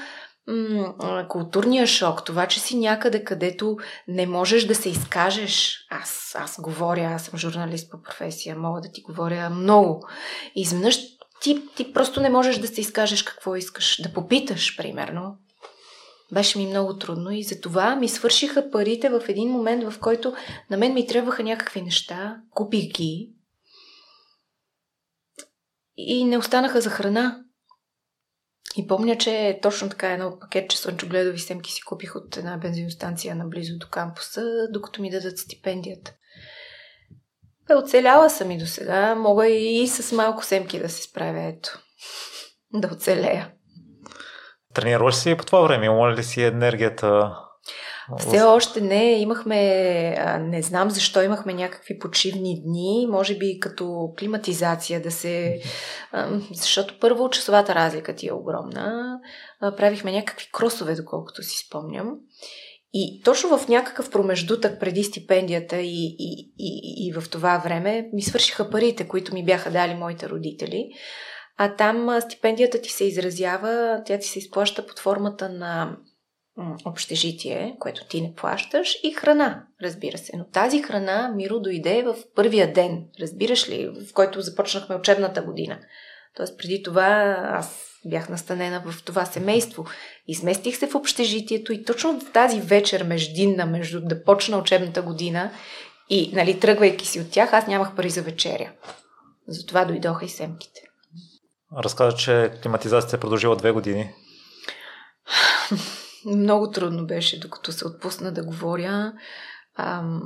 м- културния шок. Това, че си някъде, където не можеш да се изкажеш. Аз, аз говоря, аз съм журналист по професия, мога да ти говоря много. И изведнъж ти, ти просто не можеш да се изкажеш какво искаш. Да попиташ, примерно. Беше ми много трудно и затова ми свършиха парите в един момент, в който на мен ми трябваха някакви неща. Купих ги, и не останаха за храна. И помня, че точно така едно пакетче слънчогледови семки си купих от една бензиностанция наблизо до кампуса, докато ми дадат стипендията. Бе, оцеляла съм и до сега. Мога и с малко семки да се справя, ето. [LAUGHS] да оцелея. Тренираш си по това време? Има ли си енергията все още не. Имахме, не знам защо имахме някакви почивни дни, може би като климатизация да се... Защото първо часовата разлика ти е огромна. Правихме някакви кросове, доколкото си спомням. И точно в някакъв промеждутък преди стипендията и, и, и, и в това време ми свършиха парите, които ми бяха дали моите родители. А там стипендията ти се изразява, тя ти се изплаща под формата на общежитие, което ти не плащаш, и храна, разбира се. Но тази храна, Миро, дойде в първия ден, разбираш ли, в който започнахме учебната година. Тоест, преди това аз бях настанена в това семейство. Изместих се в общежитието и точно тази вечер междинна, между да почна учебната година и, нали, тръгвайки си от тях, аз нямах пари за вечеря. Затова дойдоха и семките. Разказа, че климатизацията е продължила две години. [LAUGHS] Много трудно беше, докато се отпусна да говоря. Ам,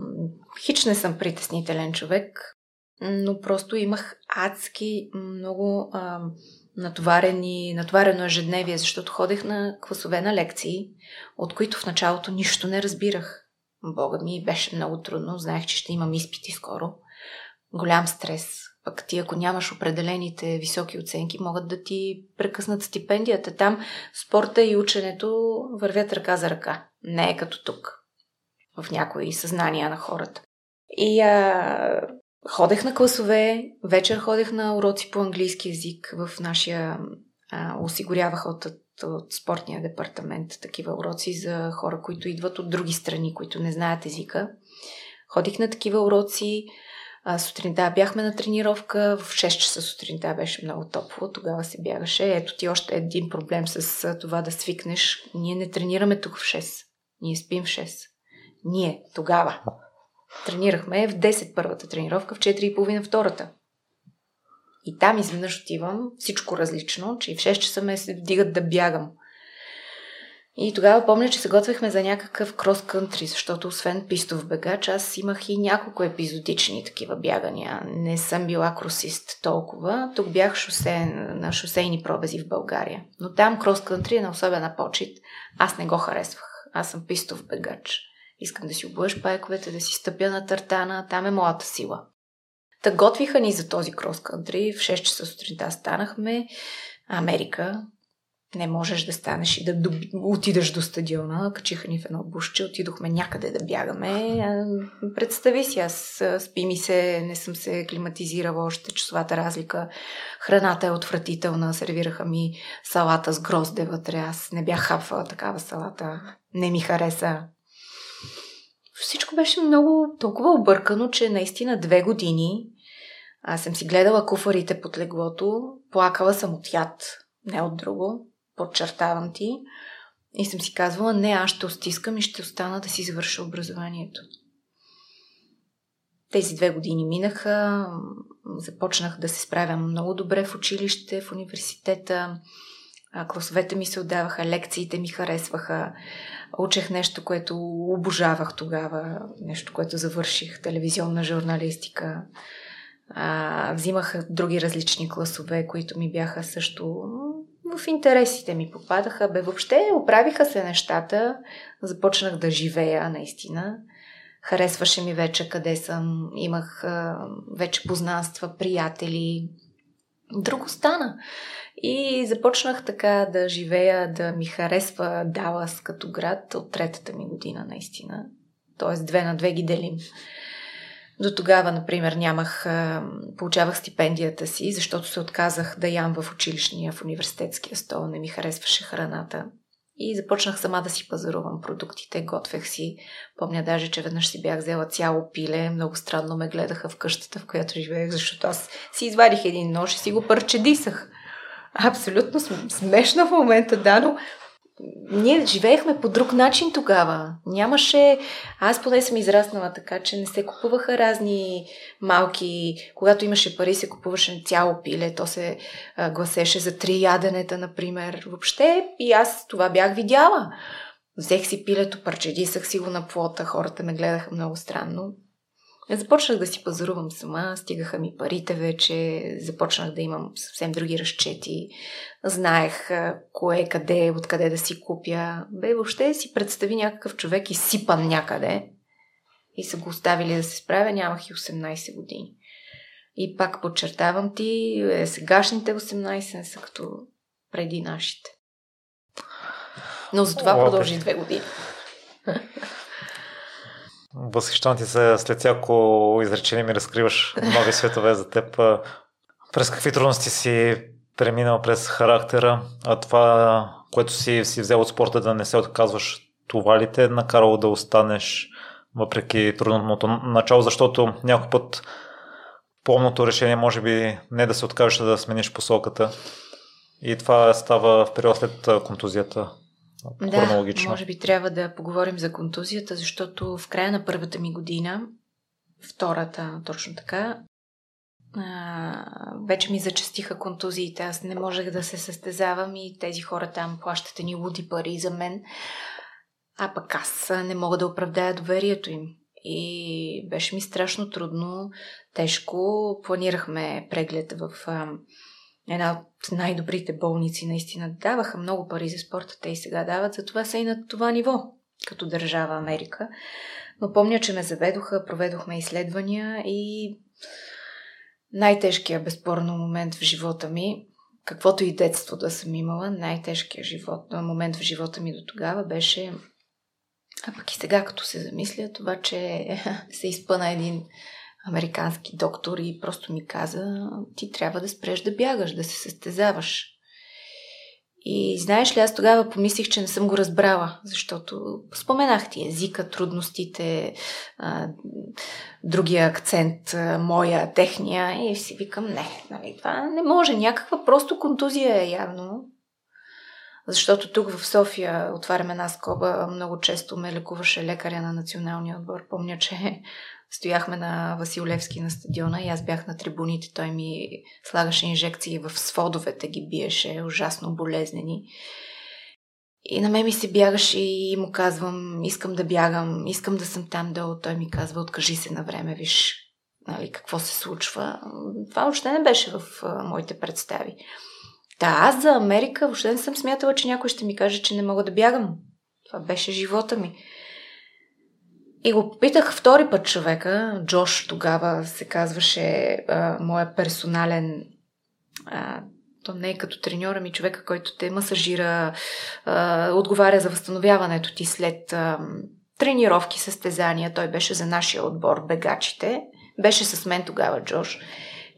хич не съм притеснителен човек, но просто имах адски много ам, натоварени, натоварено ежедневие, защото ходех на класове на лекции, от които в началото нищо не разбирах. Бога ми беше много трудно, знаех, че ще имам изпити скоро. Голям стрес, пък ти ако нямаш определените високи оценки, могат да ти прекъснат стипендията. Там спорта и ученето вървят ръка за ръка. Не е като тук, в някои съзнания на хората. И а, ходех на класове, вечер ходех на уроци по английски язик в нашия... А, осигуряваха от, от, спортния департамент такива уроци за хора, които идват от други страни, които не знаят езика. Ходих на такива уроци, А, сутринта бяхме на тренировка, в 6 часа сутринта беше много топло, тогава се бягаше. Ето ти още един проблем с това да свикнеш. Ние не тренираме тук в 6, ние спим в 6. Ние, тогава. Тренирахме в 10 първата тренировка, в 4,5 втората. И там изведнъж отивам, всичко различно, че и в 6 часа ме се вдигат да бягам. И тогава помня, че се готвихме за някакъв крос-кънтри, защото освен пистов бегач, аз имах и няколко епизодични такива бягания. Не съм била кросист толкова. Тук бях шосе, на шосейни пробези в България. Но там крос-кънтри е на особена почет. Аз не го харесвах. Аз съм пистов бегач. Искам да си обуеш пайковете, да си стъпя на тартана. Там е моята сила. Та готвиха ни за този крос-кънтри. В 6 часа сутринта станахме. Америка, не можеш да станеш и да доб... отидеш до стадиона. Качиха ни в едно бушче, отидохме някъде да бягаме. Представи си, аз спи ми се, не съм се климатизирала още часовата разлика. Храната е отвратителна, сервираха ми салата с грозде вътре. Аз не бях хапвала такава салата. Не ми хареса. Всичко беше много толкова объркано, че наистина две години аз съм си гледала куфарите под леглото, плакала съм от яд, не от друго подчертавам ти. И съм си казвала, не, аз ще остискам и ще остана да си завърша образованието. Тези две години минаха, започнах да се справям много добре в училище, в университета, класовете ми се отдаваха, лекциите ми харесваха, учех нещо, което обожавах тогава, нещо, което завърших, телевизионна журналистика. А, взимах други различни класове, които ми бяха също в интересите ми попадаха. Бе, въобще оправиха се нещата. Започнах да живея, наистина. Харесваше ми вече къде съм. Имах а, вече познанства, приятели. Друго стана. И започнах така да живея, да ми харесва Далас като град от третата ми година, наистина. Тоест две на две ги делим. До тогава, например, нямах, получавах стипендията си, защото се отказах да ям в училищния, в университетския стол, не ми харесваше храната. И започнах сама да си пазарувам продуктите, готвех си. Помня даже, че веднъж си бях взела цяло пиле, много странно ме гледаха в къщата, в която живеех, защото аз си извадих един нож и си го пърчедисах. Абсолютно смешно в момента, да, но ние живеехме по друг начин тогава. Нямаше... Аз поне съм израснала така, че не се купуваха разни малки... Когато имаше пари, се купуваше цяло пиле. То се а, гласеше за три яденета, например. Въобще и аз това бях видяла. Взех си пилето, парчедисах си го на плота. Хората ме гледаха много странно. Започнах да си пазарувам сама, стигаха ми парите вече, започнах да имам съвсем други разчети, знаех кое, къде, откъде да си купя. Бе, въобще си представи някакъв човек изсипан някъде и са го оставили да се справя, нямах и 18 години. И пак подчертавам ти, е, сегашните 18 не са като преди нашите. Но за това продължи две години. [LAUGHS] Възхищавам ти се след всяко изречение ми разкриваш нови светове за теб. През какви трудности си преминал през характера, а това, което си, си взел от спорта да не се отказваш, това ли те е накарало да останеш въпреки трудното начало, защото някой път помното решение може би не да се откажеш, да смениш посоката. И това става в период след контузията. Да, може би трябва да поговорим за контузията, защото в края на първата ми година, втората точно така, а, вече ми зачастиха контузиите. Аз не можех да се състезавам и тези хора там плащат ни луди пари за мен. А пък аз не мога да оправдая доверието им. И беше ми страшно трудно, тежко. Планирахме преглед в една от най-добрите болници. Наистина даваха много пари за спорта, те и сега дават. Затова са и на това ниво, като държава Америка. Но помня, че ме заведоха, проведохме изследвания и най-тежкият безспорно момент в живота ми, каквото и детство да съм имала, най-тежкият живот, момент в живота ми до тогава беше а пък и сега, като се замисля, това, че [LAUGHS] се изпъна един американски доктор и просто ми каза, ти трябва да спреш да бягаш, да се състезаваш. И знаеш ли, аз тогава помислих, че не съм го разбрала, защото споменах ти езика, трудностите, другия акцент, моя, техния, и си викам, не, нали, това не може, някаква просто контузия е явно. Защото тук в София, отварям една скоба, много често ме лекуваше лекаря на националния отбор. Помня, че стояхме на Василевски на стадиона и аз бях на трибуните. Той ми слагаше инжекции в сводовете, ги биеше, ужасно болезнени. И на мен ми се бягаше и му казвам, искам да бягам, искам да съм там долу. Той ми казва, откажи се на време, виж нали, какво се случва. Това въобще не беше в а, моите представи. Та аз за Америка въобще не съм смятала, че някой ще ми каже, че не мога да бягам. Това беше живота ми. И го попитах втори път човека, Джош тогава се казваше а, моя персонален а, то не е като треньора ми, човека, който те масажира, а, отговаря за възстановяването ти след а, тренировки, състезания. Той беше за нашия отбор, бегачите. Беше с мен тогава Джош.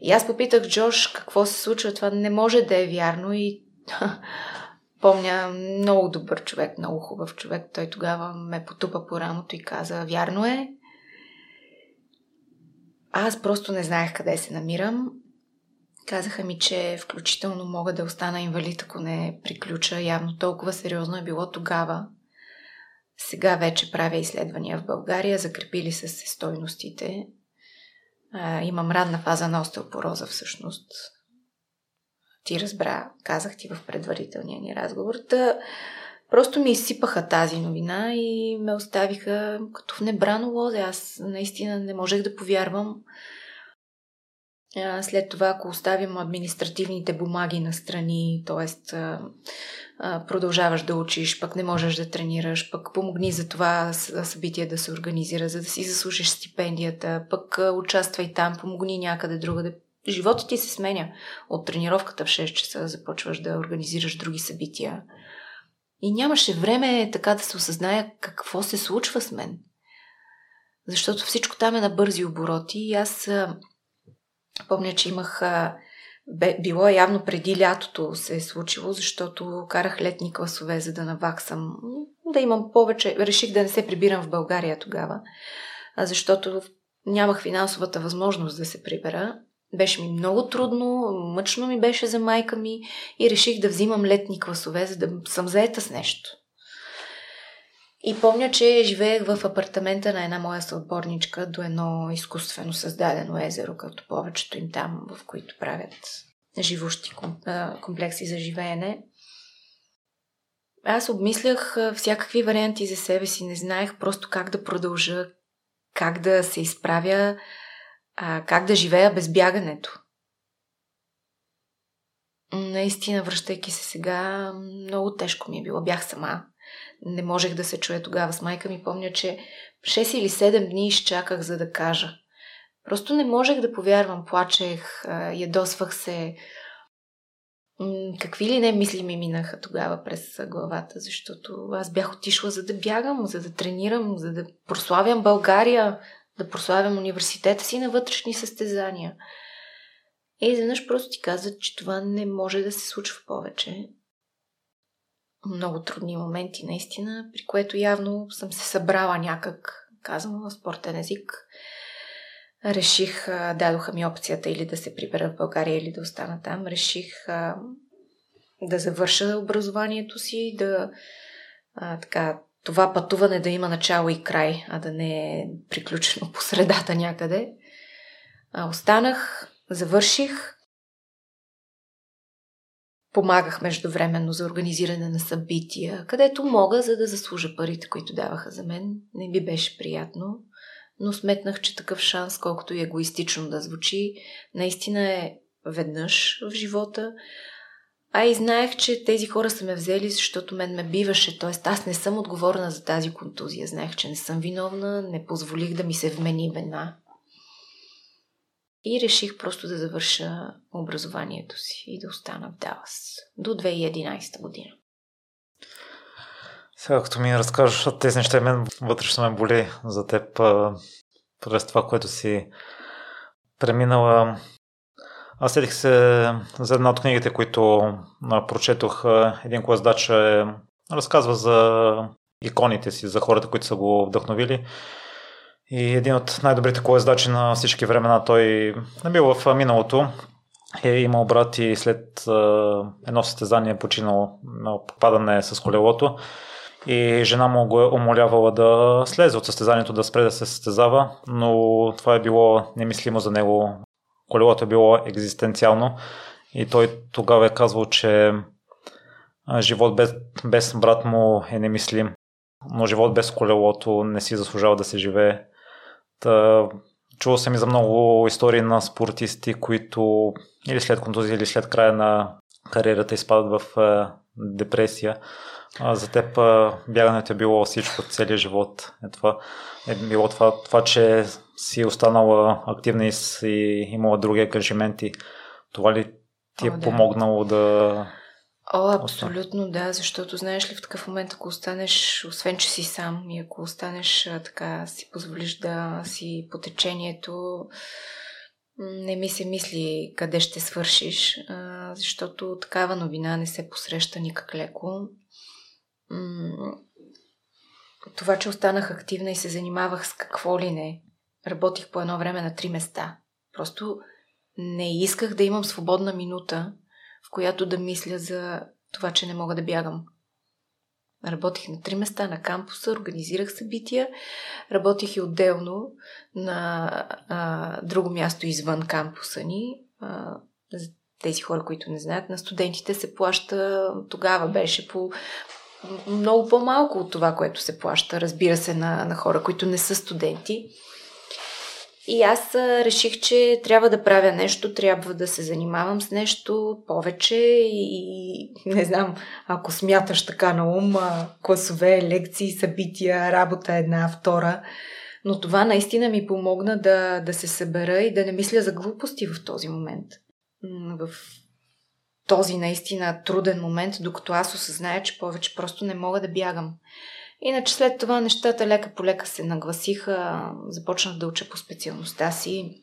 И аз попитах Джош какво се случва. Това не може да е вярно и [LAUGHS] Помня, много добър човек, много хубав човек. Той тогава ме потупа по рамото и каза, вярно е. Аз просто не знаех къде се намирам. Казаха ми, че включително мога да остана инвалид, ако не приключа. Явно толкова сериозно е било тогава. Сега вече правя изследвания в България, закрепили се стойностите. Имам ранна фаза на остеопороза всъщност ти разбра, казах ти в предварителния ни разговор. Та, просто ми изсипаха тази новина и ме оставиха като в небрано лозе. Аз наистина не можех да повярвам. След това, ако оставим административните бумаги на страни, т.е. продължаваш да учиш, пък не можеш да тренираш, пък помогни за това събитие да се организира, за да си заслужиш стипендията, пък участвай там, помогни някъде другаде живота ти се сменя. От тренировката в 6 часа започваш да организираш други събития. И нямаше време така да се осъзная какво се случва с мен. Защото всичко там е на бързи обороти и аз помня, че имах... Било явно преди лятото се е случило, защото карах летни класове, за да наваксам, да имам повече. Реших да не се прибирам в България тогава, защото нямах финансовата възможност да се прибера. Беше ми много трудно, мъчно ми беше за майка ми и реших да взимам летни класове, за да съм заета с нещо. И помня, че живеех в апартамента на една моя съотборничка до едно изкуствено създадено езеро, като повечето им там, в които правят живущи комплекси за живеене. Аз обмислях всякакви варианти за себе си, не знаех просто как да продължа, как да се изправя а, как да живея без бягането. Наистина, връщайки се сега, много тежко ми е било. Бях сама. Не можех да се чуя тогава с майка ми. Помня, че 6 или 7 дни изчаках, за да кажа. Просто не можех да повярвам. Плачех, ядосвах се. Какви ли не мисли ми минаха тогава през главата, защото аз бях отишла за да бягам, за да тренирам, за да прославям България, да прославям университета си на вътрешни състезания. И изведнъж просто ти казват, че това не може да се случва повече. Много трудни моменти, наистина, при което явно съм се събрала някак, казвам в спортен език. Реших, дадоха ми опцията или да се прибера в България, или да остана там. Реших да завърша образованието си, да а, така това пътуване да има начало и край, а да не е приключено по средата някъде. А, останах, завърших, помагах междувременно за организиране на събития, където мога, за да заслужа парите, които даваха за мен. Не би беше приятно, но сметнах, че такъв шанс, колкото и егоистично да звучи, наистина е веднъж в живота, а и знаех, че тези хора са ме взели, защото мен ме биваше. Т.е. аз не съм отговорна за тази контузия. Знаех, че не съм виновна, не позволих да ми се вмени вина. И реших просто да завърша образованието си и да остана в Далас до 2011 година. Сега, като ми разкажеш тези неща, мен вътрешно ме боли за теб през това, което си преминала Аз седих се за една от книгите, които прочетох. Един клаздач е, разказва за иконите си, за хората, които са го вдъхновили. И един от най-добрите колездачи на всички времена, той не бил в миналото, е имал брат и след едно състезание е починал на попадане с колелото. И жена му го е умолявала да слезе от състезанието, да спре да се състезава, но това е било немислимо за него. Колелото е било екзистенциално и той тогава е казвал, че живот без, без брат му е немислим, но живот без колелото не си заслужава да се живее. Та, чувал съм и за много истории на спортисти, които или след контузия, или след края на кариерата изпадат в е, депресия. А за теб бягането е било всичко, целият живот. Е, това, е било това, това, че си останала активна и си имала други ангажименти. Това ли ти е О, да. помогнало да О, абсолютно да, защото знаеш ли в такъв момент, ако останеш, освен че си сам и ако останеш така, си позволиш да си по течението, не ми се мисли къде ще свършиш, защото такава новина не се посреща никак леко. Това, че останах активна и се занимавах с какво ли не, работих по едно време на три места. Просто не исках да имам свободна минута, в която да мисля за това, че не мога да бягам. Работих на три места на кампуса, организирах събития, работих и отделно на а, друго място извън кампуса ни. А, за тези хора, които не знаят, на студентите се плаща, тогава беше по много по-малко от това, което се плаща, разбира се, на, на хора, които не са студенти. И аз реших, че трябва да правя нещо, трябва да се занимавам с нещо повече и не знам, ако смяташ така на ум, класове, лекции, събития, работа една, втора. Но това наистина ми помогна да, да се събера и да не мисля за глупости в този момент. В този наистина труден момент, докато аз осъзная, че повече просто не мога да бягам. Иначе след това нещата лека по лека се нагласиха, започнах да уча по специалността си.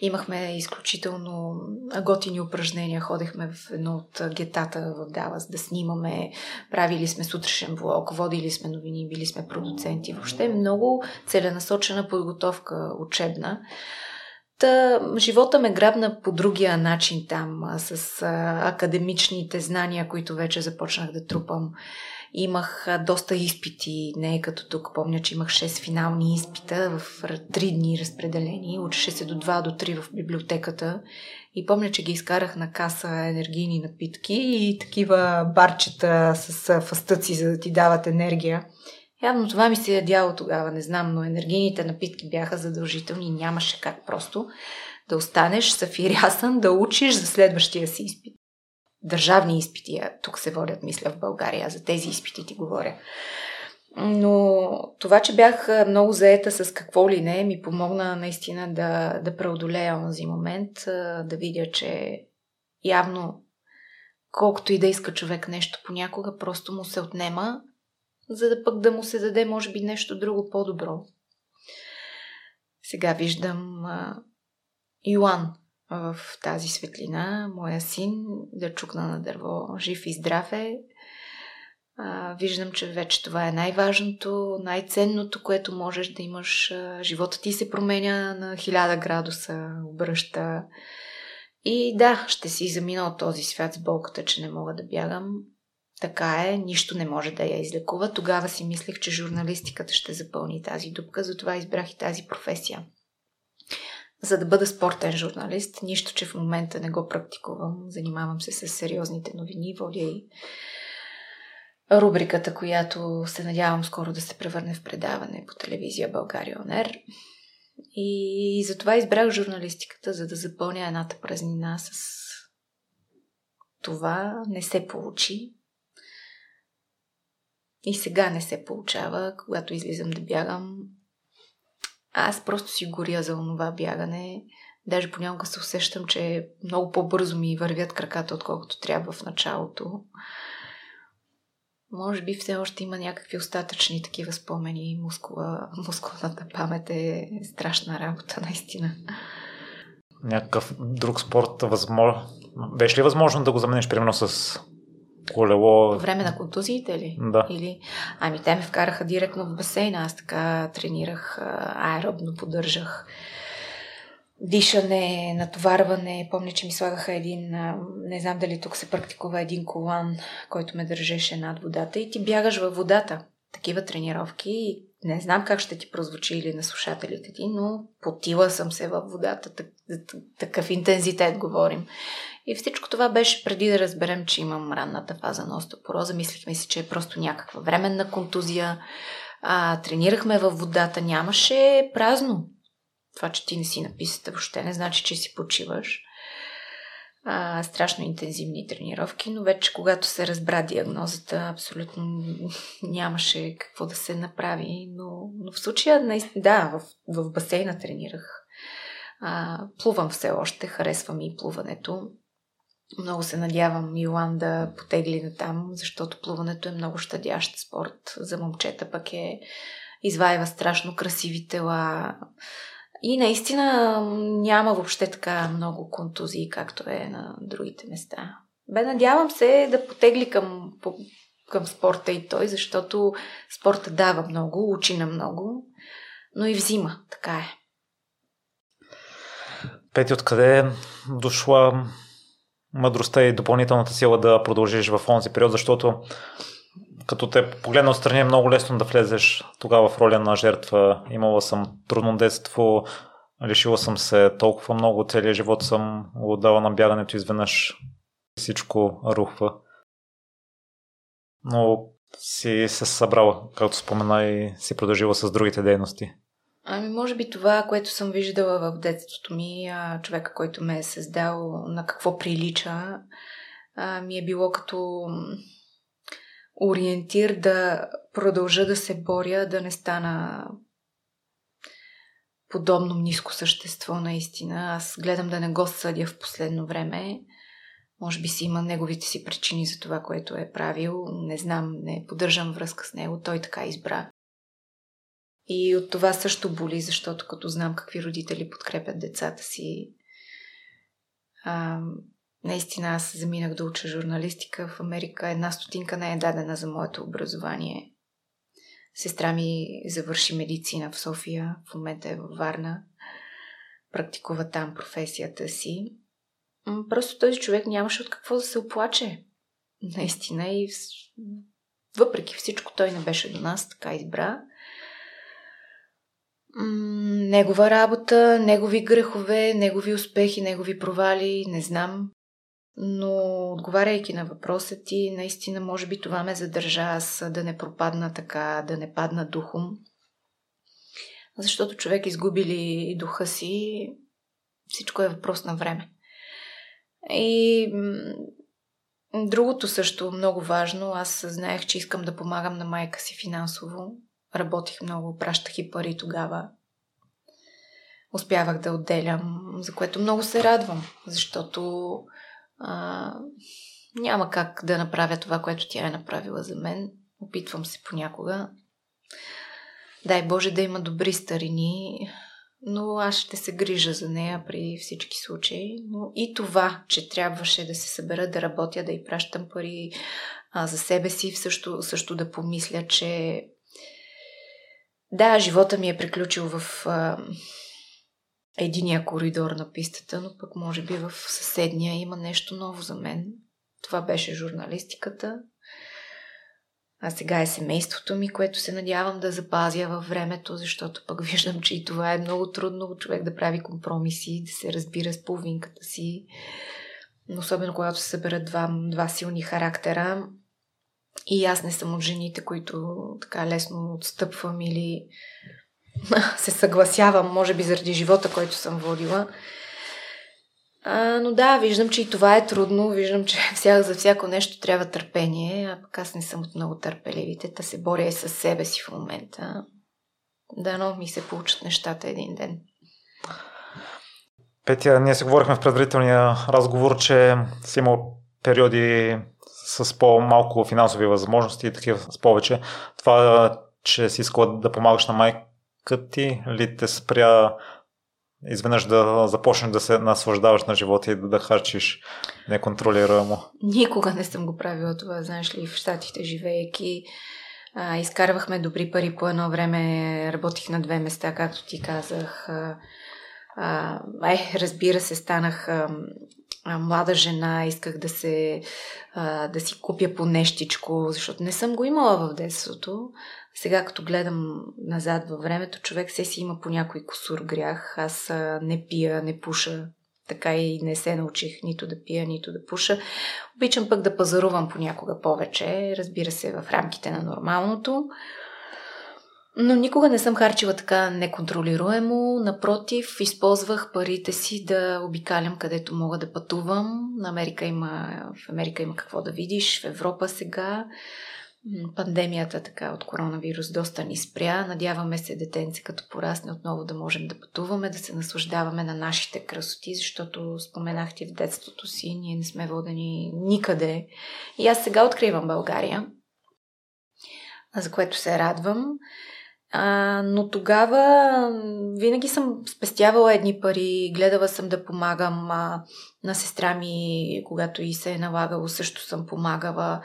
Имахме изключително готини упражнения. Ходехме в едно от гетата в Далас да снимаме. Правили сме сутрешен влог, водили сме новини, били сме продуценти. Въобще много целенасочена подготовка учебна. Та, живота ме грабна по другия начин там, с академичните знания, които вече започнах да трупам. Имах доста изпити, не е като тук. Помня, че имах 6 финални изпита в 3 дни разпределени. Учеше се до 2 до 3 в библиотеката. И помня, че ги изкарах на каса енергийни напитки и такива барчета с фастъци, за да ти дават енергия. Явно това ми се ядяло тогава, не знам, но енергийните напитки бяха задължителни нямаше как просто да останеш сафирясан, да учиш за следващия си изпит държавни изпити. Тук се водят, мисля, в България. За тези изпити ти говоря. Но това, че бях много заета с какво ли не, ми помогна наистина да, да преодолея онзи момент, да видя, че явно колкото и да иска човек нещо понякога, просто му се отнема, за да пък да му се даде, може би, нещо друго по-добро. Сега виждам а, Йоан, в тази светлина, моя син да чукна на дърво жив и здрав е. А, виждам, че вече това е най-важното, най-ценното, което можеш да имаш. Живота ти се променя на хиляда градуса, обръща. И да, ще си замина от този свят с болката, че не мога да бягам. Така е, нищо не може да я излекува. Тогава си мислех, че журналистиката ще запълни тази дупка, затова избрах и тази професия за да бъда спортен журналист. Нищо, че в момента не го практикувам. Занимавам се с сериозните новини, водя и рубриката, която се надявам скоро да се превърне в предаване по телевизия България Онер. И затова избрах журналистиката, за да запълня едната празнина с това. Не се получи. И сега не се получава, когато излизам да бягам аз просто си горя за онова бягане. Даже понякога се усещам, че много по-бързо ми вървят краката, отколкото трябва в началото. Може би все още има някакви остатъчни такива спомени. Мускула, [LAUGHS] мускулната памет е страшна работа, наистина. някакъв друг спорт, възможно... беше ли възможно да го замениш, примерно с колело? По време на контузиите ли? Да. Или... Ами те ме вкараха директно в басейна, аз така тренирах, аеробно поддържах дишане, натоварване. Помня, че ми слагаха един, не знам дали тук се практикува един колан, който ме държеше над водата и ти бягаш във водата. Такива тренировки. Не знам как ще ти прозвучи или на слушателите ти, но потила съм се във водата. Такъв интензитет говорим. И всичко това беше преди да разберем, че имам ранната фаза на остеопороза. Мислихме си, че е просто някаква временна контузия. А, тренирахме във водата. Нямаше празно това, че ти не си на писата, въобще не значи, че си почиваш. А, страшно интензивни тренировки, но вече когато се разбра диагнозата, абсолютно нямаше какво да се направи. Но, но в случая, наистина, да, в, в басейна тренирах. А, плувам все още, харесвам и плуването. Много се надявам Йоан да потегли на там, защото плуването е много щадящ спорт. За момчета пък е изваива страшно красиви тела, и наистина няма въобще така много контузии, както е на другите места. Бе, надявам се да потегли към, към спорта и той, защото спорта дава много, учи на много, но и взима. Така е. Пети, откъде е дошла мъдростта и допълнителната сила да продължиш в онзи период, защото като те погледна отстрани е много лесно да влезеш тогава в роля на жертва. Имала съм трудно детство, лишила съм се толкова много, целият живот съм отдала на бягането, изведнъж всичко рухва. Но си се събрала, както спомена и си продължила с другите дейности. Ами, може би това, което съм виждала в детството ми, човека, който ме е създал, на какво прилича, ми е било като ориентир да продължа да се боря, да не стана подобно ниско същество наистина. Аз гледам да не го съдя в последно време. Може би си има неговите си причини за това, което е правил. Не знам, не поддържам връзка с него. Той така избра. И от това също боли, защото като знам какви родители подкрепят децата си, наистина аз заминах да уча журналистика в Америка. Една стотинка не е дадена за моето образование. Сестра ми завърши медицина в София, в момента е във Варна, практикува там професията си. Просто този човек нямаше от какво да се оплаче. Наистина и въпреки всичко той не беше до нас, така избра. Негова работа, негови грехове, негови успехи, негови провали, не знам. Но отговаряйки на въпроса ти, наистина може би това ме задържа аз да не пропадна така, да не падна духом. Защото човек изгуби ли духа си, всичко е въпрос на време. И другото също много важно, аз знаех, че искам да помагам на майка си финансово. Работих много, пращах и пари тогава. Успявах да отделям, за което много се радвам, защото а, няма как да направя това, което тя е направила за мен. Опитвам се понякога. Дай Боже да има добри старини, но аз ще се грижа за нея при всички случаи. Но и това, че трябваше да се събера, да работя, да й пращам пари а, за себе си, също, също да помисля, че да, живота ми е приключил в а, единия коридор на пистата, но пък може би в съседния има нещо ново за мен. Това беше журналистиката. А сега е семейството ми, което се надявам да запазя във времето, защото пък виждам, че и това е много трудно човек да прави компромиси, да се разбира с половинката си. Особено когато се съберат два, два силни характера. И аз не съм от жените, които така лесно отстъпвам или [LAUGHS] се съгласявам, може би заради живота, който съм водила. А, но да, виждам, че и това е трудно. Виждам, че [LAUGHS] вся, за всяко нещо трябва търпение, а пък аз не съм от много търпеливите. Та се боря и с себе си в момента. Да, но ми се получат нещата един ден. Петя, ние си говорихме в предварителния разговор, че си имал периоди с по-малко финансови възможности и такива с повече. Това, че си искала да помагаш на майка ти ли те спря изведнъж да започнеш да се наслаждаваш на живота и да, да харчиш неконтролируемо? Никога не съм го правила това, знаеш ли, в Штатите живеейки. А, изкарвахме добри пари по едно време, работих на две места, както ти казах. Е, разбира се, станах а, а, млада жена, исках да се а, да си купя по нещичко, защото не съм го имала в детството. Сега, като гледам назад във времето, човек се си има по някой косур грях. Аз не пия, не пуша, така и не се научих нито да пия, нито да пуша. Обичам пък да пазарувам понякога повече, разбира се, в рамките на нормалното. Но никога не съм харчила така неконтролируемо. Напротив, използвах парите си да обикалям където мога да пътувам. На Америка има, в Америка има какво да видиш, в Европа сега. Пандемията така от коронавирус доста ни спря. Надяваме се детенце като порасне отново да можем да пътуваме, да се наслаждаваме на нашите красоти, защото споменахте в детството си, ние не сме водени никъде. И аз сега откривам България, за което се радвам. А, но тогава винаги съм спестявала едни пари, гледала съм да помагам а, на сестра ми, когато и се е налагало, също съм помагала.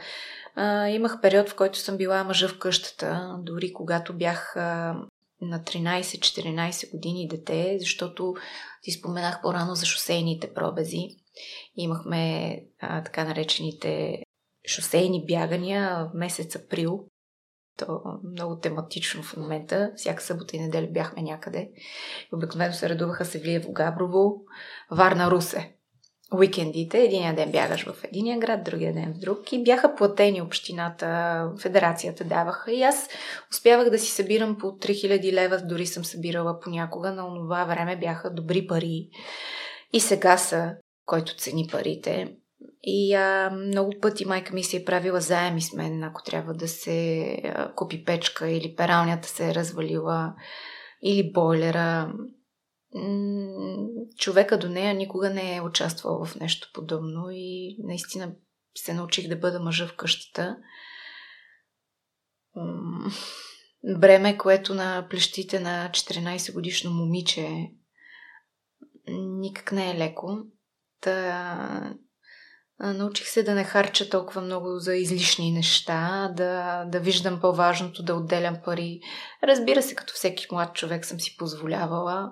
А, имах период, в който съм била мъжа в къщата, дори когато бях а, на 13-14 години дете, защото ти споменах по-рано за шосейните пробези. Имахме а, така наречените шосейни бягания в месец април. То много тематично в момента. Всяка събота и неделя бяхме някъде. Обикновено се редуваха Севлиево Габрово, Варна Русе уикендите. Единия ден бягаш в единия град, другия ден в друг. И бяха платени общината, федерацията даваха. И аз успявах да си събирам по 3000 лева, дори съм събирала понякога. На това време бяха добри пари. И сега са, който цени парите. И а, много пъти майка ми си е правила заеми с мен, ако трябва да се а, купи печка или пералнята се е развалила или бойлера човека до нея никога не е участвал в нещо подобно и наистина се научих да бъда мъжа в къщата. Бреме, което на плещите на 14 годишно момиче никак не е леко. Та, научих се да не харча толкова много за излишни неща, да, да виждам по-важното, да отделям пари. Разбира се, като всеки млад човек съм си позволявала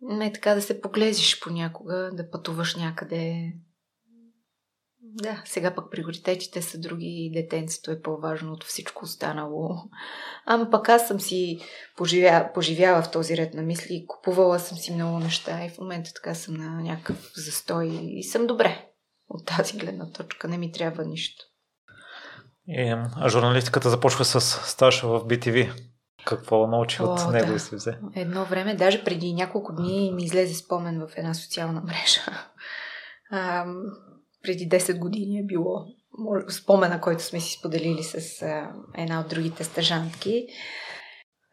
не така да се поглезиш понякога, да пътуваш някъде. Да, сега пък приоритетите са други детенцето е по-важно от всичко останало. Ама пък аз съм си поживя, поживяла в този ред на мисли, купувала съм си много неща и в момента така съм на някакъв застой и съм добре. От тази гледна точка не ми трябва нищо. И, а журналистиката започва с стаж в BTV. Какво научи от него да. и се взе? Едно време, даже преди няколко дни ми излезе спомен в една социална мрежа. [LAUGHS] А, преди 10 години е било спомена, който сме си споделили с а, една от другите стъжантки.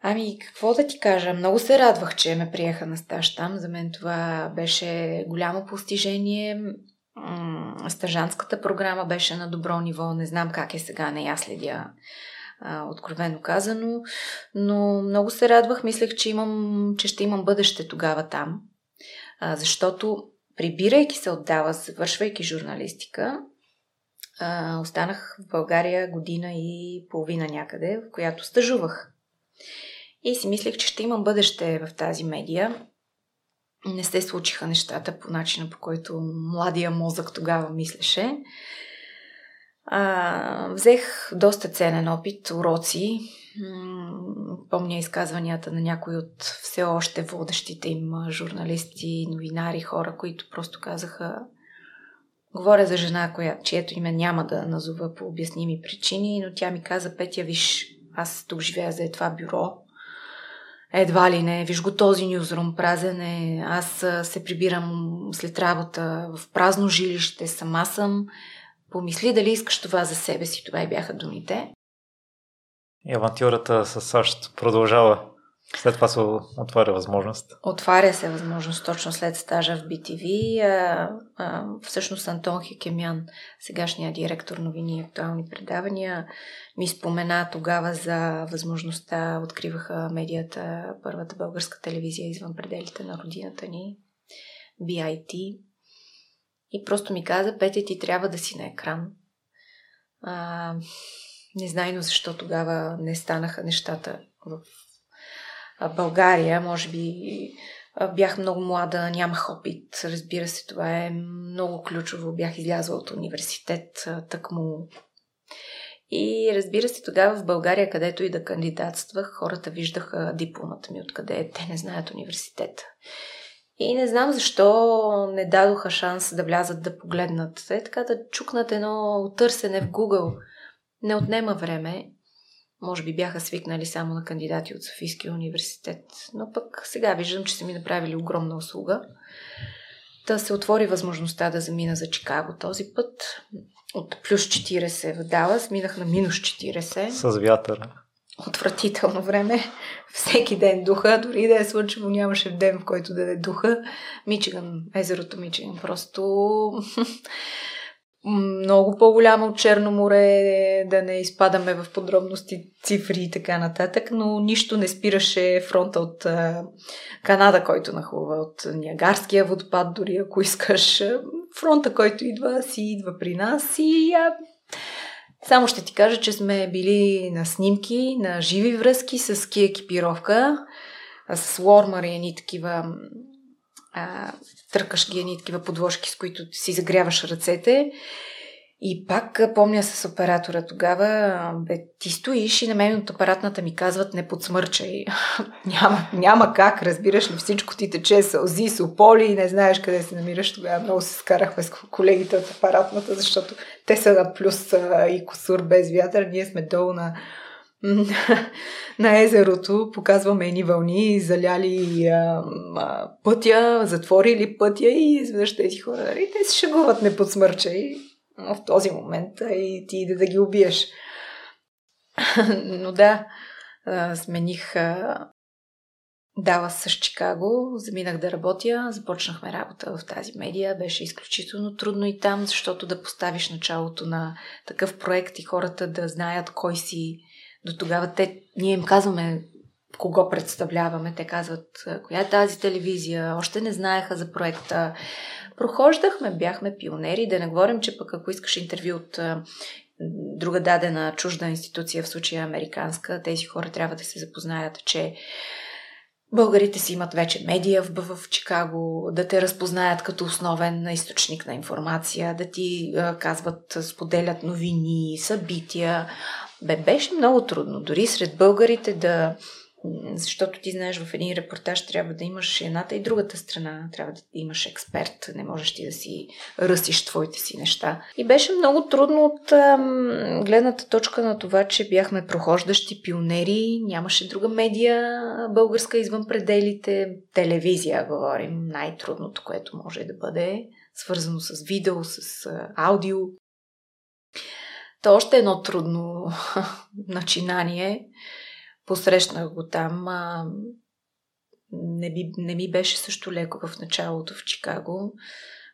Ами, какво да ти кажа? Много се радвах, че ме приеха на стаж там. За мен това беше голямо постижение. Стъжанската програма беше на добро ниво. Не знам как е сега, не я следя откровено казано. Но много се радвах, мислех, че, имам, че ще имам бъдеще тогава там. А, защото прибирайки се отдава, завършвайки журналистика, а, останах в България година и половина някъде, в която стъжувах. И си мислех, че ще имам бъдеще в тази медия. Не се случиха нещата по начина, по който младия мозък тогава мислеше. А, взех доста ценен опит, уроци. Помня изказванията на някои от все още водещите им журналисти, новинари, хора, които просто казаха Говоря за жена, коя, чието име няма да назова по обясними причини, но тя ми каза, Петя, виж, аз тук живея за това бюро. Едва ли не, виж го този нюзрум, празен е. Аз се прибирам след работа в празно жилище, сама съм Помисли дали искаш това за себе си. Това и бяха думите. И авантюрата с САЩ продължава. След това се отваря възможност. Отваря се възможност точно след стажа в BTV. А, а, всъщност Антон Хекемян, сегашният директор новини и актуални предавания, ми спомена тогава за възможността, откриваха медията, първата българска телевизия извън пределите на родината ни, BIT. И просто ми каза, Петя, ти трябва да си на екран. А, незнайно защо тогава не станаха нещата в България. Може би бях много млада, нямах опит. Разбира се, това е много ключово. Бях излязла от университет, тъкмо и разбира се, тогава в България, където и да кандидатствах, хората виждаха дипломата ми, откъде е. Те не знаят университета. И не знам защо не дадоха шанс да влязат да погледнат. Е така да чукнат едно търсене в Google. Не отнема време. Може би бяха свикнали само на кандидати от Софийския университет. Но пък сега виждам, че са ми направили огромна услуга. Да се отвори възможността да замина за Чикаго този път. От плюс 40 в Далас минах на минус 40. С вятъра отвратително време. [LAUGHS] Всеки ден духа, дори да е слънчево, нямаше ден, в който да е духа. Мичиган, езерото Мичиган, просто [LAUGHS] много по-голямо от Черно море, да не изпадаме в подробности, цифри и така нататък, но нищо не спираше фронта от Канада, който нахлува, от Ниагарския водопад, дори ако искаш. Фронта, който идва, си идва при нас и само ще ти кажа, че сме били на снимки, на живи връзки с ски екипировка, с лормър и едни такива а, търкаш ги едни такива подложки, с които си загряваш ръцете. И пак помня с оператора тогава, бе, ти стоиш и на мен от апаратната ми казват не подсмърчай. [LAUGHS] няма, няма как, разбираш ли, всичко ти тече сълзи, сополи и не знаеш къде се намираш. Тогава много се скарахме с колегите от апаратната, защото те са на плюс и косур без вятър, ние сме долу на [LAUGHS] на езерото, показваме едни вълни, заляли а, а, пътя, затворили пътя и изведнъж тези хора, и нали, те се шегуват не подсмърчай в този момент и ти иде да ги убиеш. Но да, смених дала с Чикаго, заминах да работя, започнахме работа в тази медия. Беше изключително трудно и там, защото да поставиш началото на такъв проект и хората да знаят кой си. До тогава те, ние им казваме кого представляваме. Те казват, коя е тази телевизия, още не знаеха за проекта. Прохождахме, бяхме пионери, да не говорим, че пък ако искаш интервю от друга дадена чужда институция, в случая американска, тези хора трябва да се запознаят, че Българите си имат вече медия в, в Чикаго, да те разпознаят като основен източник на информация, да ти казват, споделят новини, събития. Бе, беше много трудно. Дори сред българите да защото ти знаеш, в един репортаж трябва да имаш едната и другата страна, трябва да имаш експерт, не можеш ти да си ръсиш твоите си неща. И беше много трудно от ам, гледната точка на това, че бяхме прохождащи пионери, нямаше друга медия българска извън пределите, телевизия, говорим, най-трудното, което може да бъде, свързано с видео, с аудио. То още едно трудно [LAUGHS] начинание Посрещнах го там. А, не, би, не ми беше също леко в началото в Чикаго.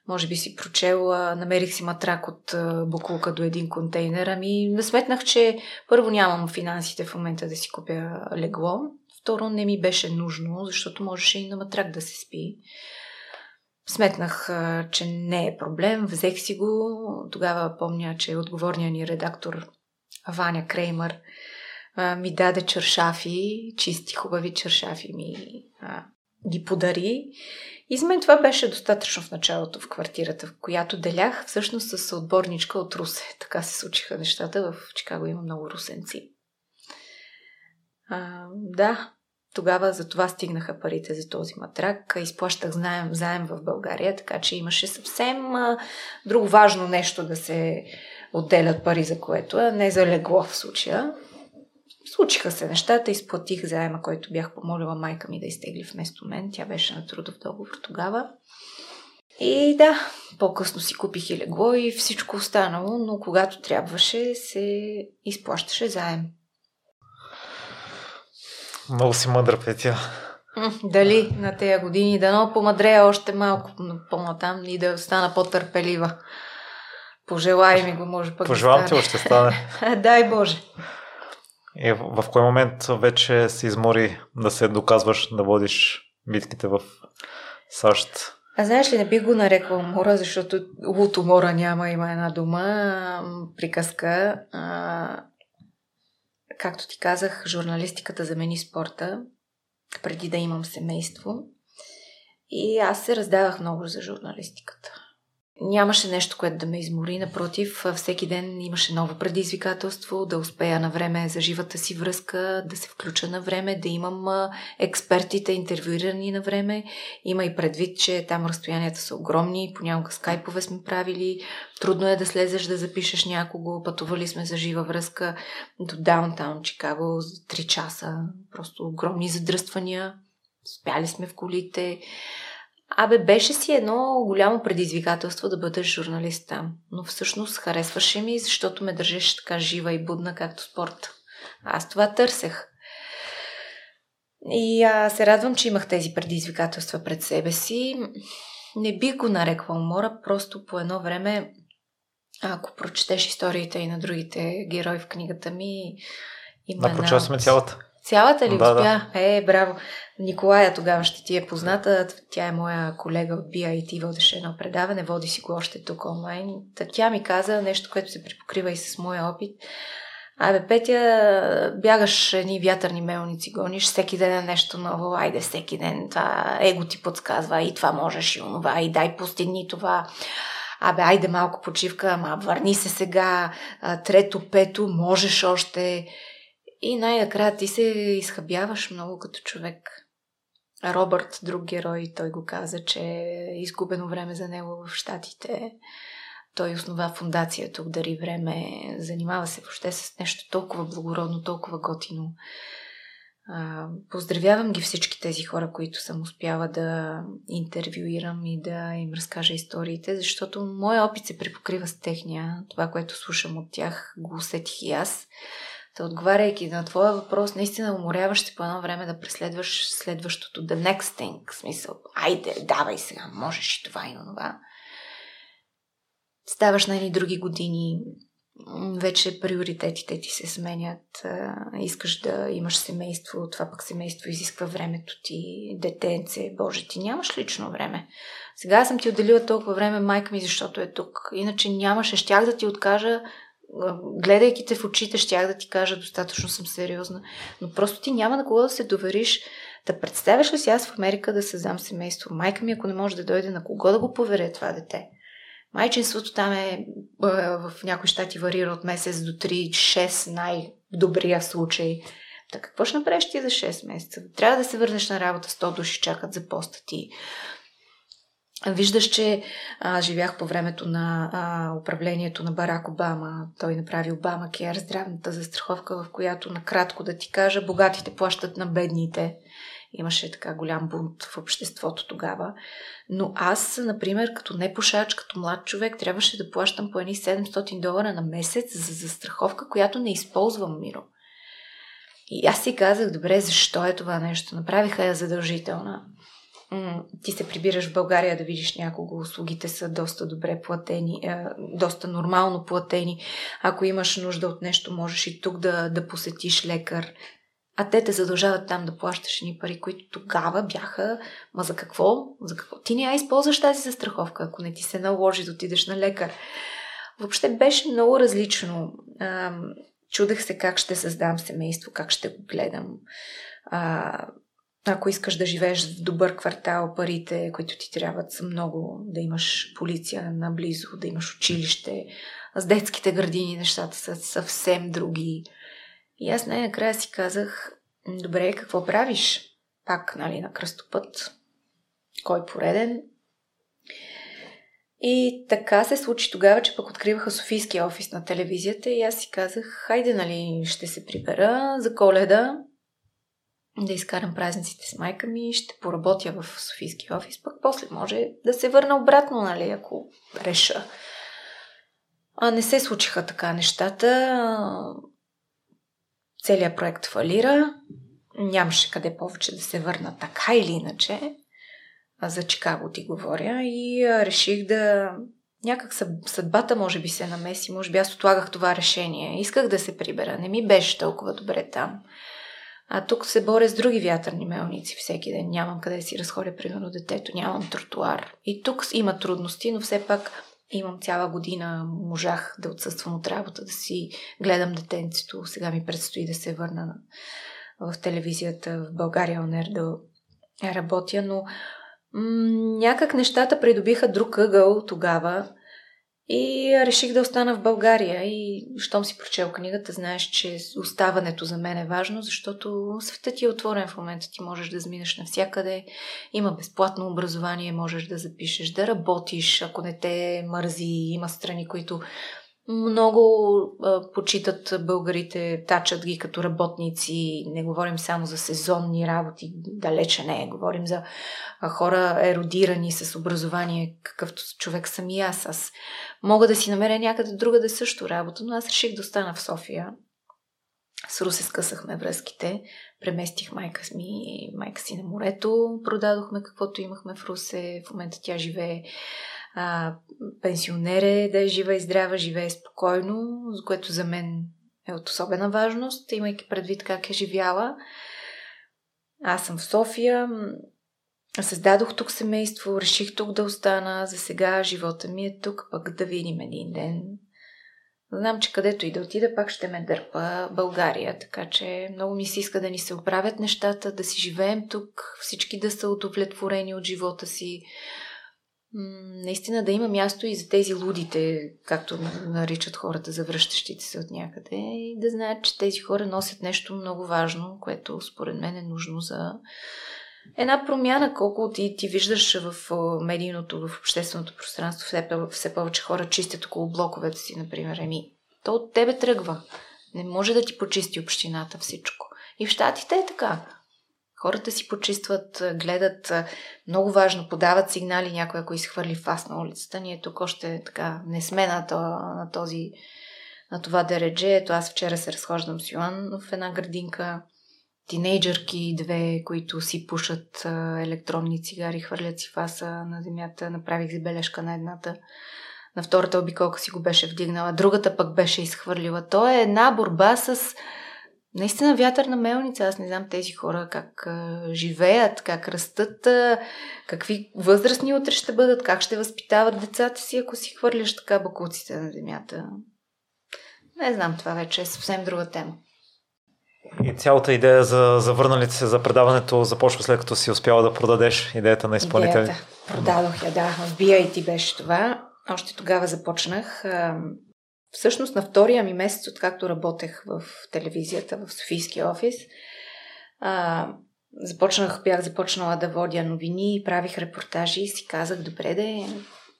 Може би си прочела, намерих си матрак от Букулка до един контейнер. Ами сметнах, че първо нямам финансите в момента да си купя легло. Второ, не ми беше нужно, защото можеше и на матрак да се спи. Сметнах, че не е проблем, взех си го. Тогава помня, че отговорният ни редактор Ваня Креймър ми даде чершафи, чисти, хубави чершафи ми а, ги подари. И за мен това беше достатъчно в началото в квартирата, в която делях всъщност с отборничка от Русе. Така се случиха нещата. В Чикаго има много русенци. А, да, тогава за това стигнаха парите за този матрак. Изплащах заем, заем в България, така че имаше съвсем а, друго важно нещо да се отделят пари за което, а не за легло в случая. Случиха се нещата, изплатих заема, който бях помолила майка ми да изтегли вместо мен. Тя беше на трудов договор тогава. И да, по-късно си купих и легло и всичко останало, но когато трябваше, се изплащаше заем. Много си мъдра, Петя. Дали на тези години, да помадрея още малко по-натам и да стана по-търпелива. Пожелай ми го, може пък Пожелавам да ти, още стане. [LAUGHS] Дай Боже. И в, кой момент вече се измори да се доказваш, да водиш битките в САЩ? А знаеш ли, не бих го нарекла мора, защото лут умора няма, има една дума, приказка. А, както ти казах, журналистиката замени спорта, преди да имам семейство. И аз се раздавах много за журналистиката. Нямаше нещо, което да ме измори. Напротив, всеки ден имаше ново предизвикателство, да успея на време за живата си връзка, да се включа на време, да имам експертите интервюирани на време. Има и предвид, че там разстоянията са огромни, понякога скайпове сме правили, трудно е да слезеш да запишеш някого, пътували сме за жива връзка до даунтаун Чикаго за 3 часа, просто огромни задръствания, спяли сме в колите. Абе, беше си едно голямо предизвикателство да бъдеш журналист там. Но всъщност харесваше ми, защото ме държеше така жива и будна, както спорт. Аз това търсех. И а, се радвам, че имах тези предизвикателства пред себе си. Не бих го нарекла умора, просто по едно време, ако прочетеш историите и на другите герои в книгата ми, има да, сме цялата. Цялата ли да, успя? Да. Е, браво. Николая тогава ще ти е позната. Тя е моя колега от BIT, водеше едно предаване, води си го още тук онлайн. Тя ми каза нещо, което се припокрива и с моя опит. Абе, Петя, бягаш едни вятърни мелници, гониш всеки ден е нещо ново, айде всеки ден, това его ти подсказва и това можеш и онова, и дай постигни това. Абе, айде малко почивка, ама върни се сега, трето, пето, можеш още. И най-накрая ти се изхъбяваш много като човек. Робърт, друг герой, той го каза, че е изгубено време за него в Штатите. Той основа фундация тук Дари време, занимава се въобще с нещо толкова благородно, толкова готино. поздравявам ги всички тези хора, които съм успяла да интервюирам и да им разкажа историите, защото моя опит се припокрива с техния. Това, което слушам от тях, го усетих и аз. Та отговаряйки на твоя въпрос, наистина уморяващи по едно време да преследваш следващото, the next thing, в смисъл, айде, давай сега, можеш и това и това. Ставаш на едни други години, вече приоритетите ти се сменят, искаш да имаш семейство, това пък семейство изисква времето ти, детенце, боже, ти нямаш лично време. Сега съм ти отделила толкова време майка ми, защото е тук. Иначе нямаше, щях да ти откажа гледайки те в очите, щях да ти кажа, достатъчно съм сериозна. Но просто ти няма на кого да се довериш. Да представяш ли си аз в Америка да създам семейство? Майка ми, ако не може да дойде, на кого да го поверя това дете? Майчинството там е в някои щати варира от месец до 3-6 най-добрия случай. Така какво ще направиш ти за 6 месеца? Трябва да се върнеш на работа, 100 души чакат за поста ти. Виждаш, че а, живях по времето на а, управлението на Барак Обама. Той направи Обама Кер, здравната застраховка, в която, накратко да ти кажа, богатите плащат на бедните. Имаше така голям бунт в обществото тогава. Но аз, например, като непушач, като млад човек, трябваше да плащам по едни 700 долара на месец за застраховка, която не използвам миро. И аз си казах, добре, защо е това нещо? Направиха я задължителна ти се прибираш в България да видиш някого, услугите са доста добре платени, доста нормално платени. Ако имаш нужда от нещо, можеш и тук да, да посетиш лекар. А те те задължават там да плащаш ни пари, които тогава бяха... Ма за какво? За какво? Ти не я използваш тази застраховка, ако не ти се наложи да отидеш на лекар. Въобще беше много различно. Чудех се как ще създам семейство, как ще го гледам ако искаш да живееш в добър квартал, парите, които ти трябват, са много. Да имаш полиция наблизо, да имаш училище. С детските градини нещата са съвсем други. И аз най-накрая си казах, добре, какво правиш? Пак, нали, на кръстопът. Кой пореден? И така се случи тогава, че пък откриваха Софийския офис на телевизията и аз си казах, хайде, нали, ще се прибера за коледа да изкарам празниците с майка ми, ще поработя в Софийски офис, пък после може да се върна обратно, нали, ако реша. А не се случиха така нещата. Целият проект фалира. нямаше къде повече да се върна така или иначе. За Чикаго ти говоря и реших да някак съдбата може би се намеси, може би аз отлагах това решение. Исках да се прибера, не ми беше толкова добре там. А тук се боря с други вятърни мелници всеки ден. Нямам къде да си разходя, примерно, детето, нямам тротуар. И тук има трудности, но все пак имам цяла година, можах да отсъствам от работа, да си гледам детенцето. Сега ми предстои да се върна в телевизията в България Онер да работя, но м- някак нещата придобиха друг ъгъл тогава и реших да остана в България. И щом си прочел книгата, знаеш, че оставането за мен е важно, защото светът ти е отворен в момента, ти можеш да заминеш навсякъде, има безплатно образование, можеш да запишеш, да работиш, ако не те мързи, има страни, които много а, почитат българите, тачат ги като работници. Не говорим само за сезонни работи, далече не. Говорим за а, хора еродирани с образование, какъвто човек съм и аз. Аз мога да си намеря някъде друга да също работа, но аз реших да остана в София. С Русе скъсахме връзките, преместих майка, ми, майка си на морето, продадохме каквото имахме в Русе. В момента тя живее а, пенсионер е да е жива и здрава, живее спокойно, което за мен е от особена важност, имайки предвид как е живяла. Аз съм в София, създадох тук семейство, реших тук да остана, за сега живота ми е тук, пък да видим един ден. Знам, че където и да отида, пак ще ме дърпа България, така че много ми се иска да ни се оправят нещата, да си живеем тук, всички да са удовлетворени от живота си, наистина да има място и за тези лудите, както наричат хората, завръщащите се от някъде, и да знаят, че тези хора носят нещо много важно, което според мен е нужно за една промяна, колко ти, ти виждаш в медийното, в общественото пространство, все, все повече хора чистят около блоковете си, например. Еми, то от тебе тръгва. Не може да ти почисти общината всичко. И в Штатите е така. Хората си почистват, гледат, много важно, подават сигнали някой, ако изхвърли фас на улицата. Ние тук още така не сме на, то, на този на това дередже. Ето аз вчера се разхождам с Йоан в една градинка. Тинейджърки, две, които си пушат електронни цигари, хвърлят си фаса на земята. Направих забележка на едната. На втората обиколка си го беше вдигнала. Другата пък беше изхвърлила. То е една борба с наистина вятърна мелница. Аз не знам тези хора как а, живеят, как растат, а, какви възрастни утре ще бъдат, как ще възпитават децата си, ако си хвърляш така бакуците на земята. Не знам, това вече е съвсем друга тема. И цялата идея за завърналите се за предаването започва след като си успяла да продадеш идеята на изпълнители. Идеята. Продадох я, да. В BIT беше това. Още тогава започнах. Всъщност на втория ми месец, откакто работех в телевизията, в Софийския офис, а, започнах, бях започнала да водя новини, правих репортажи и си казах, добре да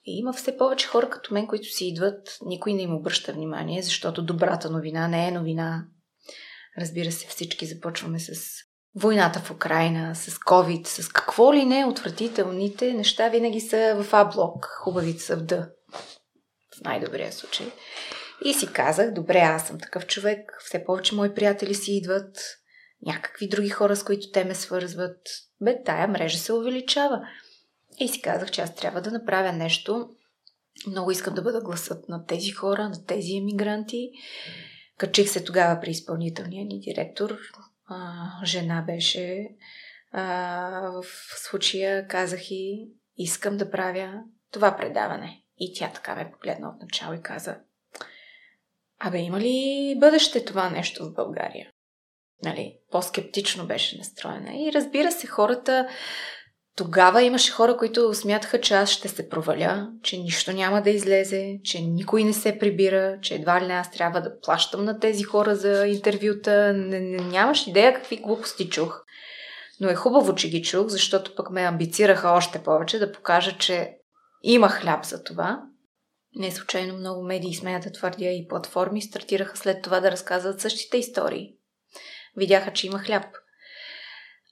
и има все повече хора като мен, които си идват, никой не им обръща внимание, защото добрата новина не е новина. Разбира се, всички започваме с войната в Украина, с COVID, с какво ли не, отвратителните неща винаги са в А-блок, хубавите в Д. В най-добрия случай. И си казах, добре, аз съм такъв човек, все повече мои приятели си идват, някакви други хора, с които те ме свързват. Бе, тая мрежа се увеличава. И си казах, че аз трябва да направя нещо. Много искам да бъда гласът на тези хора, на тези емигранти. Качих се тогава при изпълнителния ни директор. А, жена беше. А, в случая казах и искам да правя това предаване. И тя така ме погледна от начало и каза, Абе, има ли бъдеще това нещо в България? Нали, по-скептично беше настроена. И разбира се, хората тогава имаше хора, които смятаха, че аз ще се проваля, че нищо няма да излезе, че никой не се прибира, че едва ли не аз трябва да плащам на тези хора за интервюта. Не, не, нямаш идея какви глупости чух. Но е хубаво, че ги чух, защото пък ме амбицираха още повече да покажа, че има хляб за това не случайно много медии, смеят да твърдя и платформи, стартираха след това да разказват същите истории. Видяха, че има хляб.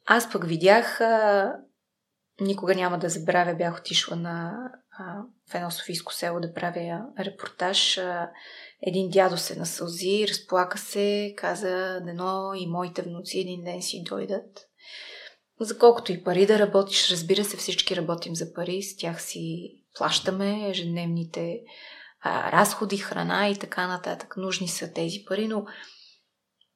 Аз пък видях а, никога няма да забравя, бях отишла на, а, село да правя репортаж. А, един дядо се насълзи, разплака се, каза, дено и моите внуци един ден си дойдат. За колкото и пари да работиш, разбира се, всички работим за пари, с тях си плащаме ежедневните а, разходи, храна и така нататък. Нужни са тези пари, но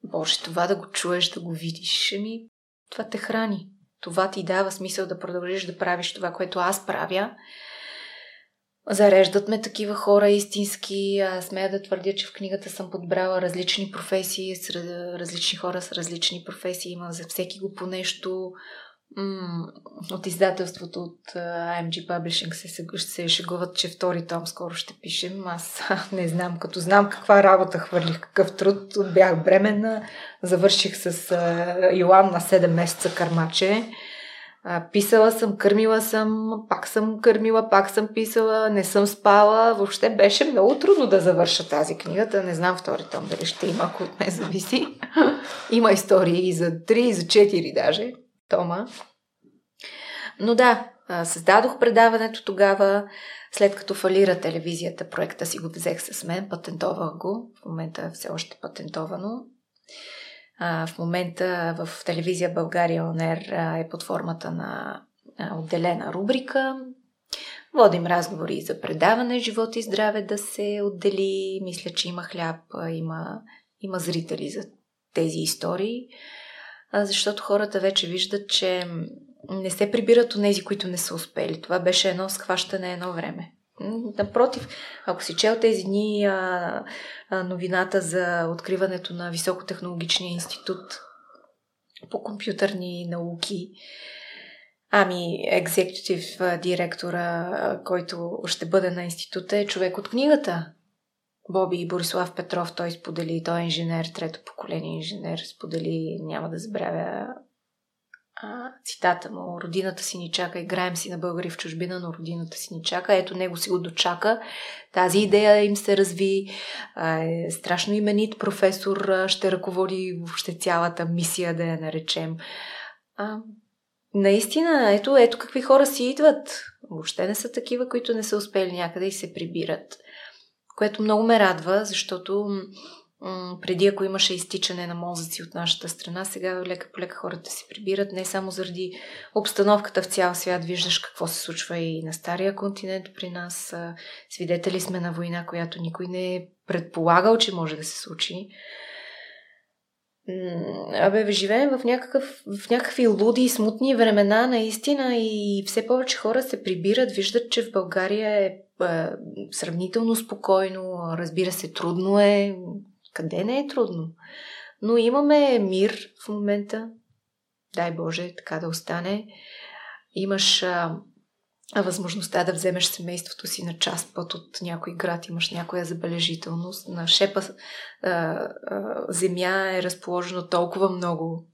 Боже, това да го чуеш, да го видиш, ми, това те храни. Това ти дава смисъл да продължиш да правиш това, което аз правя. Зареждат ме такива хора истински. Смея да твърдя, че в книгата съм подбрала различни професии, различни хора с различни професии. Има за всеки го по нещо от издателството от IMG Publishing се, се шегуват, че втори том скоро ще пишем. Аз [LAUGHS] не знам, като знам каква работа хвърлих, какъв труд. Бях бременна, завърших с Йоан на 7 месеца кърмаче. Писала съм, кърмила съм, пак съм кърмила, пак съм писала, не съм спала. Въобще беше много трудно да завърша тази книга. Не знам втори том дали ще има, ако от мен зависи. [LAUGHS] има истории и за 3, и за 4 даже тома. Но да, създадох предаването тогава, след като фалира телевизията, проекта си го взех с мен, патентовах го, в момента е все още патентовано. В момента в телевизия България ОНЕР е под формата на отделена рубрика. Водим разговори за предаване Живот и здраве да се отдели. Мисля, че има хляб, има, има зрители за тези истории защото хората вече виждат, че не се прибират от тези, които не са успели. Това беше едно схващане едно време. Напротив, ако си чел тези дни а, а, новината за откриването на Високотехнологичния институт по компютърни науки, ами екзекутив директора, който ще бъде на института, е човек от книгата. Боби и Борислав Петров, той сподели, той е инженер, трето поколение инженер, сподели, няма да забравя а, цитата му, родината си ни чака, играем си на българи в чужбина, но родината си ни чака. Ето него си го дочака. Тази идея им се разви. А, е страшно именит професор, ще ръководи въобще цялата мисия, да я наречем. А, наистина, ето, ето какви хора си идват. Въобще не са такива, които не са успели някъде и се прибират което много ме радва, защото м- преди ако имаше изтичане на мозъци от нашата страна, сега лека по лека хората се прибират, не само заради обстановката в цял свят, виждаш какво се случва и на Стария континент при нас. Свидетели сме на война, която никой не е предполагал, че може да се случи. Абе, живеем в, някакъв, в някакви луди и смутни времена, наистина, и все повече хора се прибират, виждат, че в България е, сравнително спокойно, разбира се, трудно е. Къде не е трудно? Но имаме мир в момента. Дай Боже, така да остане. Имаш а, възможността да вземеш семейството си на част път от някой град, имаш някоя забележителност. На шепа а, а, земя е разположено толкова много.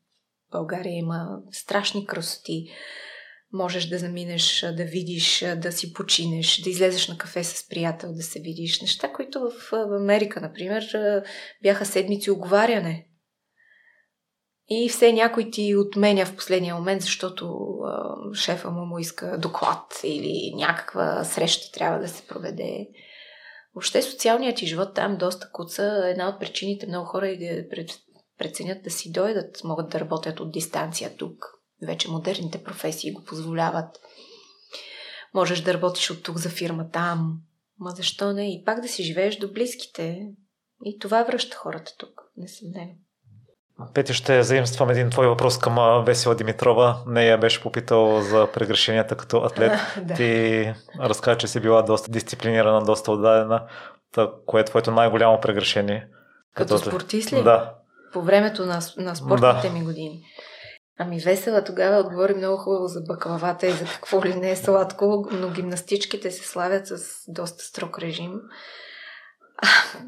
България има страшни красоти. Можеш да заминеш, да видиш, да си починеш, да излезеш на кафе с приятел, да се видиш. Неща, които в Америка, например, бяха седмици оговаряне и все някой ти отменя в последния момент, защото шефа му му иска доклад или някаква среща трябва да се проведе. Въобще социалният ти живот там доста куца. Една от причините много хора и да преценят да си дойдат, могат да работят от дистанция тук. Вече модерните професии го позволяват. Можеш да работиш от тук за фирма там. Ма защо не? И пак да си живееш до близките. И това връща хората тук, несъмнено. Пети, ще заимствам един твой въпрос към Весела Димитрова. Нея беше попитал за прегрешенията като атлет. [LAUGHS] Да. Ти разказа, че си била доста дисциплинирана, доста отдадена. Та, кое е твоето най-голямо прегрешение? Като, като спортист ли? Да. По времето на, на спортните да. ми години. Ами Весела тогава отговори много хубаво за баклавата и за какво ли не е сладко, но гимнастичките се славят с доста строг режим.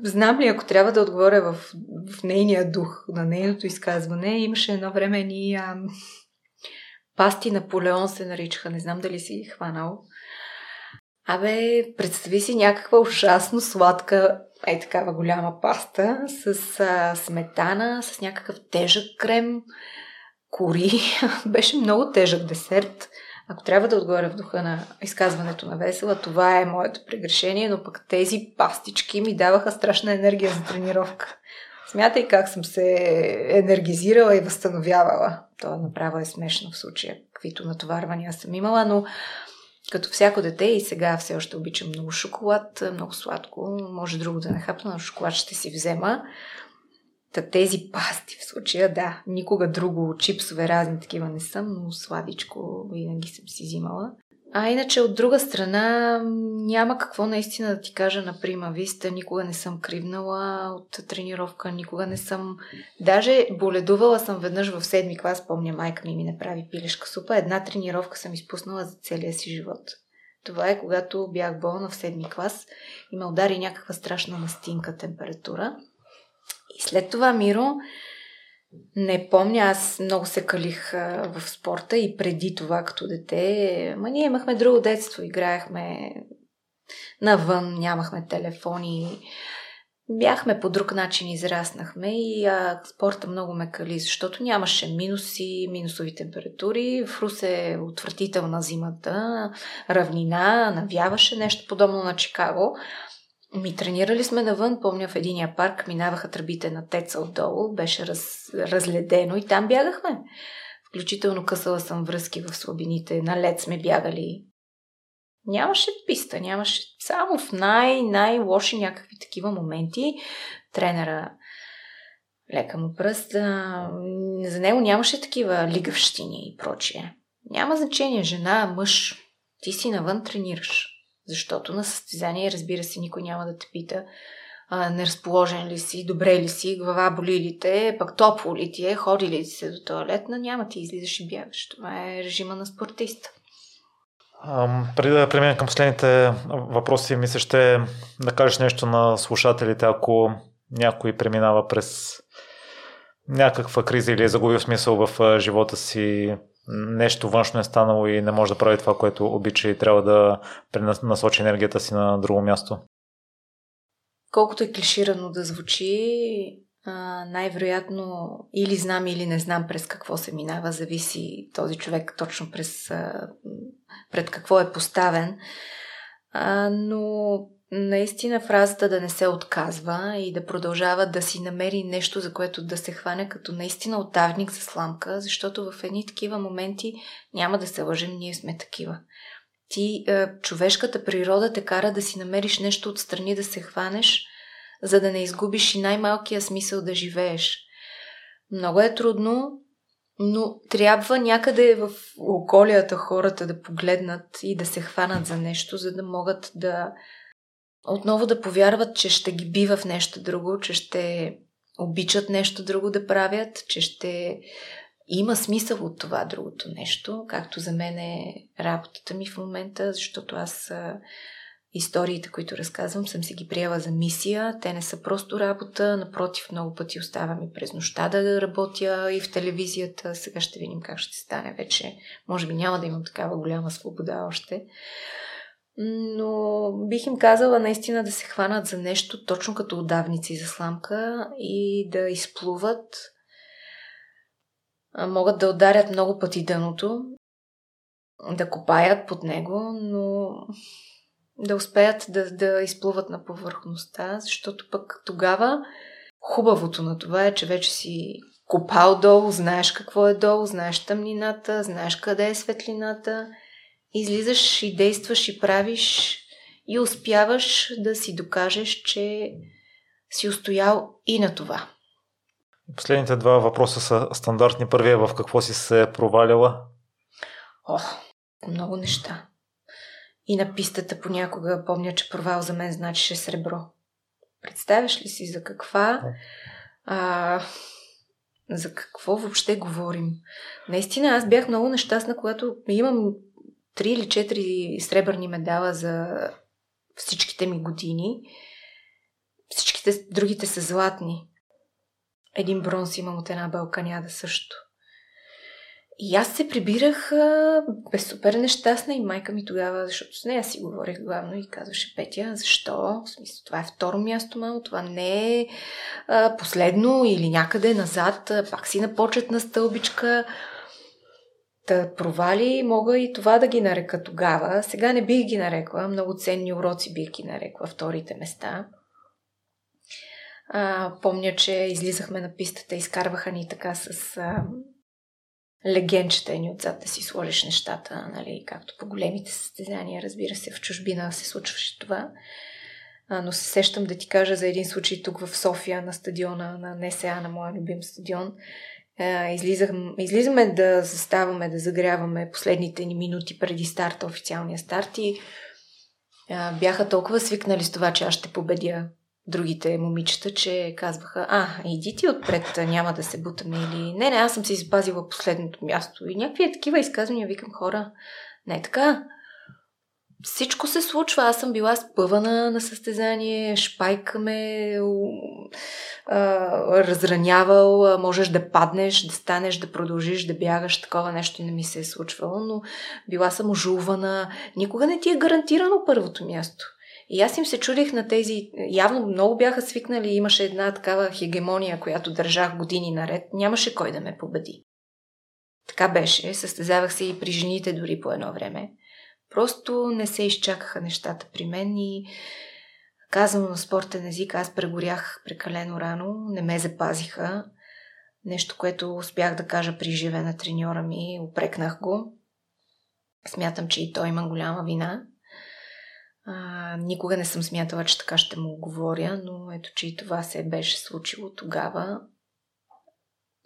Знам ли, ако трябва да отговоря в, в нейния дух, на нейното изказване, имаше едно време ни а, пасти Наполеон се наричаха, не знам дали си хванал. Абе, представи си някаква ужасно сладка, е такава голяма паста, с а, сметана, с някакъв тежък крем, кори. [LAUGHS] Беше много тежък десерт. Ако трябва да отговоря в духа на изказването на Весела, това е моето прегрешение, но пък тези пастички ми даваха страшна енергия за тренировка. Смятай как съм се енергизирала и възстановявала. Това направо е смешно в случая, каквито натоварвания съм имала, но като всяко дете и сега все още обичам много шоколад, много сладко. Може друго да не хапна, но шоколад ще си взема. Та тези пасти в случая, да, никога друго, чипсове разни такива не съм, но сладичко винаги съм си взимала. А иначе от друга страна няма какво наистина да ти кажа на прима виста. Никога не съм кривнала от тренировка, никога не съм... Даже боледувала съм веднъж в седми клас, помня майка ми ми направи пилешка супа. Една тренировка съм изпуснала за целия си живот. Това е когато бях болна в седми клас и ме удари някаква страшна настинка температура. И след това, Миро, не помня, аз много се калих в спорта и преди това като дете. Ма ние имахме друго детство, играехме навън, нямахме телефони. Бяхме по друг начин, израснахме и а, спорта много ме кали, защото нямаше минуси, минусови температури. В Русе е отвратителна зимата, равнина, навяваше нещо подобно на Чикаго. Ми тренирали сме навън, помня в единия парк, минаваха тръбите на теца отдолу, беше раз, разледено и там бягахме. Включително късала съм връзки в слабините, на лед сме бягали. Нямаше писта, нямаше само в най- най-лоши някакви такива моменти. Тренера лека му пръст, за него нямаше такива лигавщини и прочие. Няма значение, жена, мъж, ти си навън тренираш. Защото на състезание, разбира се, никой няма да те пита а, неразположен ли си, добре ли си, глава боли ли те, пък топло ли ти е, ходи ли се до туалетна, няма ти излизаш и бягаш. Това е режима на спортиста. преди да преминем към последните въпроси, мисля ще да кажеш нещо на слушателите, ако някой преминава през някаква криза или е загубил смисъл в живота си, нещо външно е станало и не може да прави това, което обича и трябва да пренасочи енергията си на друго място? Колкото е клиширано да звучи, най-вероятно или знам или не знам през какво се минава, зависи този човек точно през, пред какво е поставен. Но наистина фразата да не се отказва и да продължава да си намери нещо, за което да се хване като наистина отдавник за сламка, защото в едни такива моменти няма да се лъжим, ние сме такива. Ти, е, човешката природа те кара да си намериш нещо отстрани да се хванеш, за да не изгубиш и най-малкия смисъл да живееш. Много е трудно, но трябва някъде в околията хората да погледнат и да се хванат за нещо, за да могат да отново да повярват, че ще ги бива в нещо друго, че ще обичат нещо друго да правят, че ще има смисъл от това другото нещо, както за мен е работата ми в момента, защото аз историите, които разказвам, съм си ги приела за мисия. Те не са просто работа, напротив, много пъти оставам и през нощта да работя и в телевизията. Сега ще видим как ще стане вече. Може би няма да имам такава голяма свобода още но бих им казала наистина да се хванат за нещо, точно като удавници за сламка и да изплуват. Могат да ударят много пъти дъното, да копаят под него, но да успеят да, да изплуват на повърхността, защото пък тогава хубавото на това е, че вече си копал долу, знаеш какво е долу, знаеш тъмнината, знаеш къде е светлината – излизаш и действаш и правиш и успяваш да си докажеш, че си устоял и на това. Последните два въпроса са стандартни. Първия в какво си се провалила? О, много неща. И на пистата понякога помня, че провал за мен значеше сребро. Представяш ли си за каква... А, за какво въобще говорим? Наистина, аз бях много нещастна, когато имам три или четири сребърни медала за всичките ми години. Всичките другите са златни. Един бронз имам от една балканяда също. И аз се прибирах без супер нещастна и майка ми тогава, защото с нея си говорих главно и казваше Петя, защо? В смисъл, това е второ място, мамо, това не е а, последно или някъде назад, пак си на почетна стълбичка. Та провали мога и това да ги нарека тогава. Сега не бих ги нарекла. Много ценни уроци бих ги нарекла вторите места. А, помня, че излизахме на пистата, изкарваха ни така с а, легенчета ни отзад да си сложиш нещата, нали, както по големите състезания, разбира се, в чужбина се случваше това. А, но се сещам да ти кажа за един случай тук в София на стадиона на НСА, на моя любим стадион. А, излизам, излизаме да заставаме, да загряваме последните ни минути преди старта, официалния старт и а, бяха толкова свикнали с това, че аз ще победя другите момичета, че казваха, а, иди ти отпред, няма да се бутаме или не, не, аз съм си запазила последното място. И някакви такива изказвания викам хора, не е така. Всичко се случва. Аз съм била спъвана на състезание, шпайка ме разранявал, можеш да паднеш, да станеш, да продължиш, да бягаш. Такова нещо не ми се е случвало, но била съм ожувана. Никога не ти е гарантирано първото място. И аз им се чудих на тези, явно много бяха свикнали, имаше една такава хегемония, която държах години наред, нямаше кой да ме победи. Така беше, състезавах се и при жените дори по едно време. Просто не се изчакаха нещата при мен и казвам на спортен език, аз прегорях прекалено рано, не ме запазиха. Нещо, което успях да кажа при живе на треньора ми, опрекнах го. Смятам, че и той има голяма вина. А, никога не съм смятала, че така ще му говоря, но ето, че и това се беше случило тогава.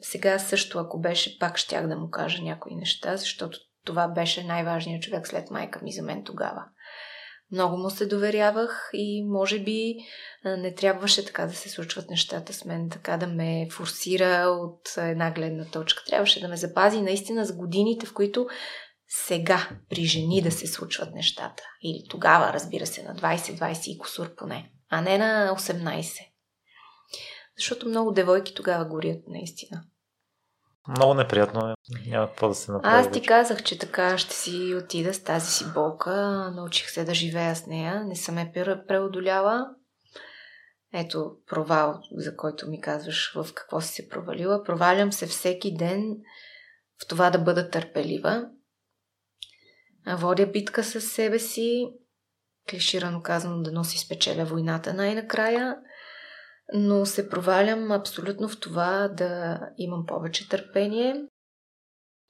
Сега също, ако беше, пак щях да му кажа някои неща, защото това беше най-важният човек след майка ми за мен тогава. Много му се доверявах и може би не трябваше така да се случват нещата с мен, така да ме форсира от една гледна точка. Трябваше да ме запази наистина за годините, в които сега при жени да се случват нещата. Или тогава, разбира се, на 20-20 и косур поне, а не на 18. Защото много девойки тогава горят, наистина. Много неприятно е. Няма какво да се направи. Аз ти казах, че така ще си отида с тази си болка. Научих се да живея с нея. Не съм е преодоляла. Ето провал, за който ми казваш в какво си се провалила. Провалям се всеки ден в това да бъда търпелива водя битка с себе си, клиширано казано да носи спечеля войната най-накрая, но се провалям абсолютно в това да имам повече търпение.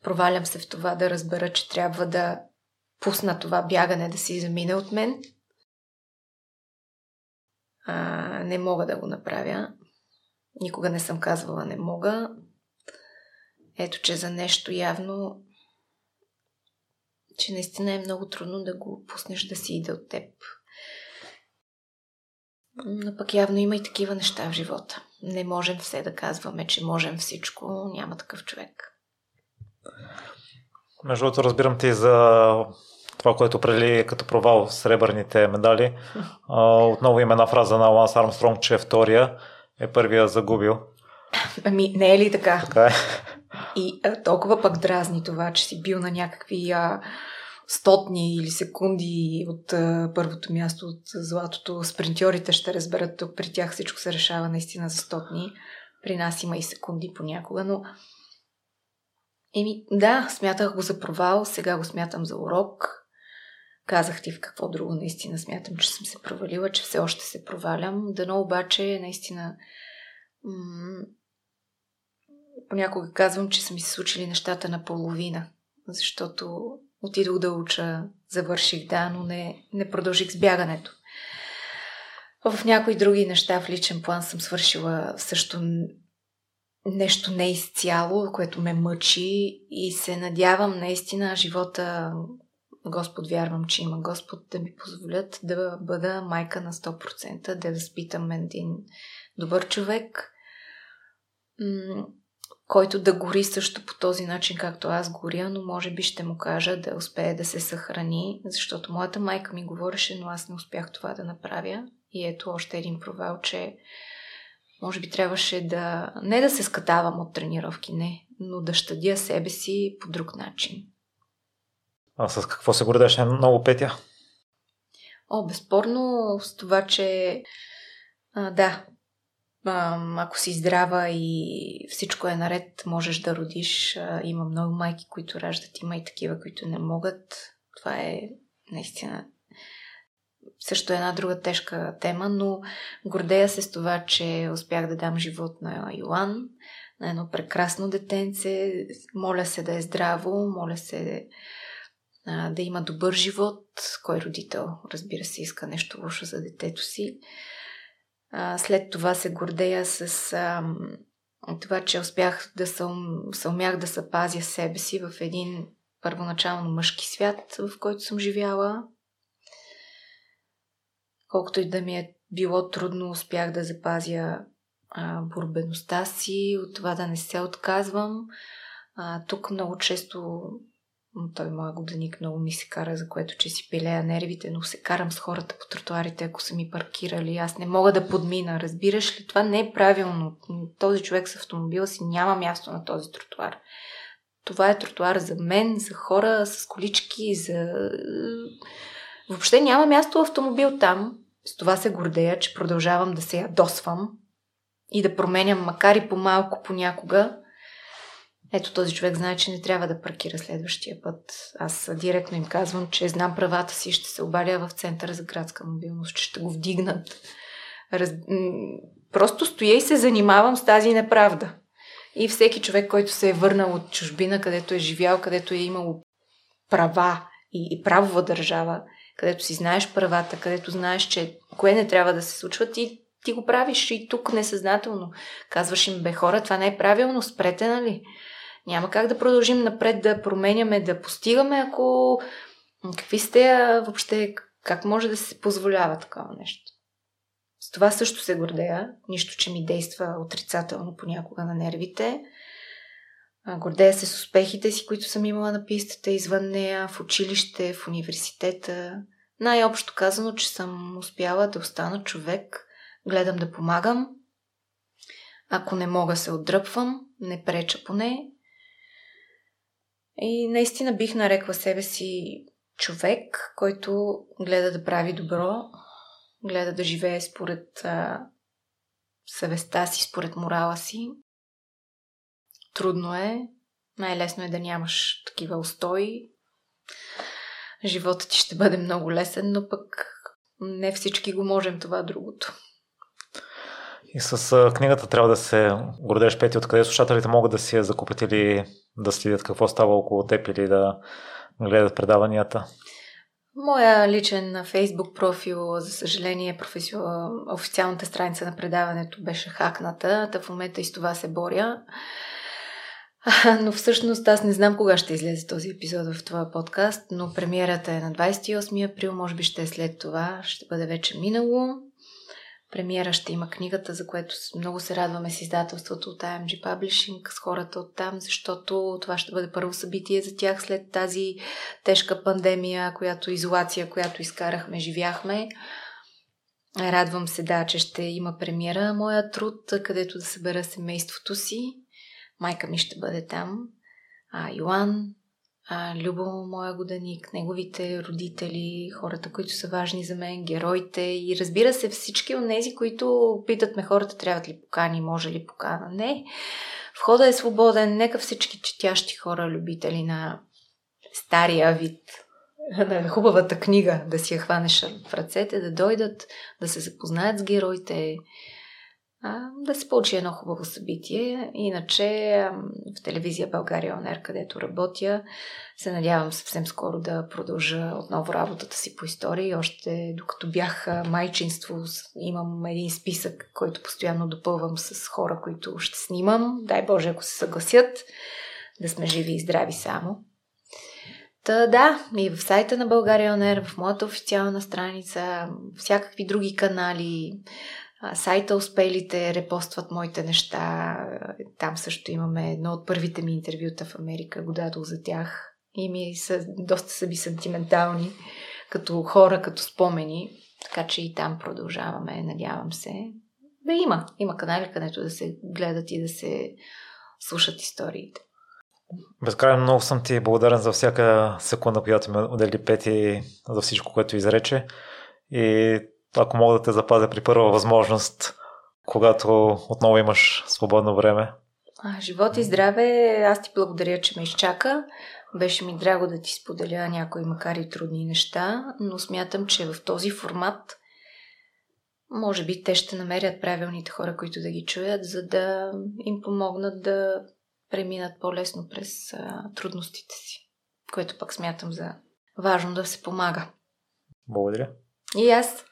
Провалям се в това да разбера, че трябва да пусна това бягане да си замине от мен. А, не мога да го направя. Никога не съм казвала не мога. Ето, че за нещо явно че наистина е много трудно да го пуснеш да си иде от теб. Но пък явно има и такива неща в живота. Не можем все да казваме, че можем всичко. Няма такъв човек. Между другото, разбирам ти за това, което прели като провал в сребърните медали. [LAUGHS] Отново има една фраза на Ланс Армстронг, че е втория е първия загубил. Ами, не е ли така? Така е. И а, толкова пък дразни това, че си бил на някакви а, стотни или секунди от а, първото място от златото. Спринтьорите ще разберат тук, при тях всичко се решава наистина за стотни. При нас има и секунди понякога, но Еми, да, смятах го за провал, сега го смятам за урок. Казах ти в какво друго наистина смятам, че съм се провалила, че все още се провалям. Дано обаче наистина м- понякога казвам, че са ми се случили нещата на половина, защото отидох да уча, завърших, да, но не, не продължих с бягането. В някои други неща в личен план съм свършила също нещо не изцяло, което ме мъчи и се надявам наистина живота, Господ вярвам, че има Господ, да ми позволят да бъда майка на 100%, да възпитам един добър човек, който да гори също по този начин, както аз горя, но може би ще му кажа да успее да се съхрани, защото моята майка ми говореше, но аз не успях това да направя. И ето още един провал, че може би трябваше да не да се скатавам от тренировки, не, но да щадя себе си по друг начин. А с какво се гордеше много, Петя? О, безспорно с това, че а, да, ако си здрава и всичко е наред, можеш да родиш. Има много майки, които раждат, има и такива, които не могат. Това е наистина също една друга тежка тема, но гордея се с това, че успях да дам живот на Йоан, на едно прекрасно детенце. Моля се да е здраво, моля се да има добър живот. Кой родител, разбира се, иска нещо лошо за детето си. След това се гордея с а, това, че успях да съм, съумях да съпазя себе си в един първоначално мъжки свят, в който съм живяла. Колкото и да ми е било трудно, успях да запазя а, борбеността си, от това да не се отказвам. А, тук много често той моя годеник много ми се кара, за което че си пилея нервите, но се карам с хората по тротуарите, ако са ми паркирали. Аз не мога да подмина. Разбираш ли? Това не е правилно. Този човек с автомобила си няма място на този тротуар. Това е тротуар за мен, за хора с колички, за... Въобще няма място автомобил там. С това се гордея, че продължавам да се ядосвам и да променям, макар и по-малко понякога, ето този човек знае, че не трябва да паркира следващия път. Аз директно им казвам, че знам правата си, ще се обаля в центъра за градска мобилност, че ще го вдигнат. Раз... Просто стоя и се занимавам с тази неправда. И всеки човек, който се е върнал от чужбина, където е живял, където е имал права и, и правова държава, където си знаеш правата, където знаеш, че кое не трябва да се случва, ти, ти го правиш и тук несъзнателно. Казваш им, бе хора, това не е правилно, спрете, нали? Няма как да продължим напред да променяме, да постигаме, ако какви сте въобще, как може да се позволява такова нещо. С това също се гордея, нищо, че ми действа отрицателно понякога на нервите. Гордея се с успехите си, които съм имала на пистата, извън нея, в училище, в университета. Най-общо казано, че съм успяла да остана човек, гледам да помагам. Ако не мога, се отдръпвам, не преча поне и наистина бих нарекла себе си човек, който гледа да прави добро, гледа да живее според а, съвестта си, според морала си. Трудно е. Най-лесно е да нямаш такива устои. Животът ти ще бъде много лесен, но пък не всички го можем това другото. И с книгата трябва да се гордееш, Пети, откъде слушателите могат да си я закупят или да следят какво става около теб или да гледат предаванията? Моя личен фейсбук профил, за съжаление, професио... официалната страница на предаването беше хакната, та в момента и с това се боря. [LAUGHS] Но всъщност аз не знам кога ще излезе този епизод в това подкаст, но премиерата е на 28 април, може би ще е след това, ще бъде вече минало премиера ще има книгата, за което много се радваме с издателството от IMG Publishing, с хората от там, защото това ще бъде първо събитие за тях след тази тежка пандемия, която изолация, която изкарахме, живяхме. Радвам се, да, че ще има премиера моя труд, където да събера семейството си. Майка ми ще бъде там. А Йоан, Любо, моя годеник, неговите родители, хората, които са важни за мен, героите и разбира се всички от тези, които питат ме хората, трябват ли покани, може ли покана. Не. Входа е свободен, нека всички четящи хора, любители на стария вид, на хубавата книга, да си я хванеш в ръцете, да дойдат, да се запознаят с героите, да се получи едно хубаво събитие. Иначе в телевизия България Онер, където работя, се надявам съвсем скоро да продължа отново работата си по истории. Още докато бях майчинство, имам един списък, който постоянно допълвам с хора, които ще снимам. Дай Боже, ако се съгласят, да сме живи и здрави само. Та да, и в сайта на България Онер, в моята официална страница, всякакви други канали, сайта Успелите репостват моите неща. Там също имаме едно от първите ми интервюта в Америка. Го дадох за тях. И ми са, доста са би сантиментални, като хора, като спомени. Така че и там продължаваме, надявам се. Бе, има. Има канали, където да се гледат и да се слушат историите. Безкрайно много съм ти благодарен за всяка секунда, която ме отдели Пети за всичко, което изрече. И ако мога да те запазя при първа възможност, когато отново имаш свободно време. Живот и здраве, аз ти благодаря, че ме изчака. Беше ми драго да ти споделя някои, макар и трудни неща, но смятам, че в този формат може би те ще намерят правилните хора, които да ги чуят, за да им помогнат да преминат по-лесно през а, трудностите си, което пък смятам за важно да се помага. Благодаря. И аз.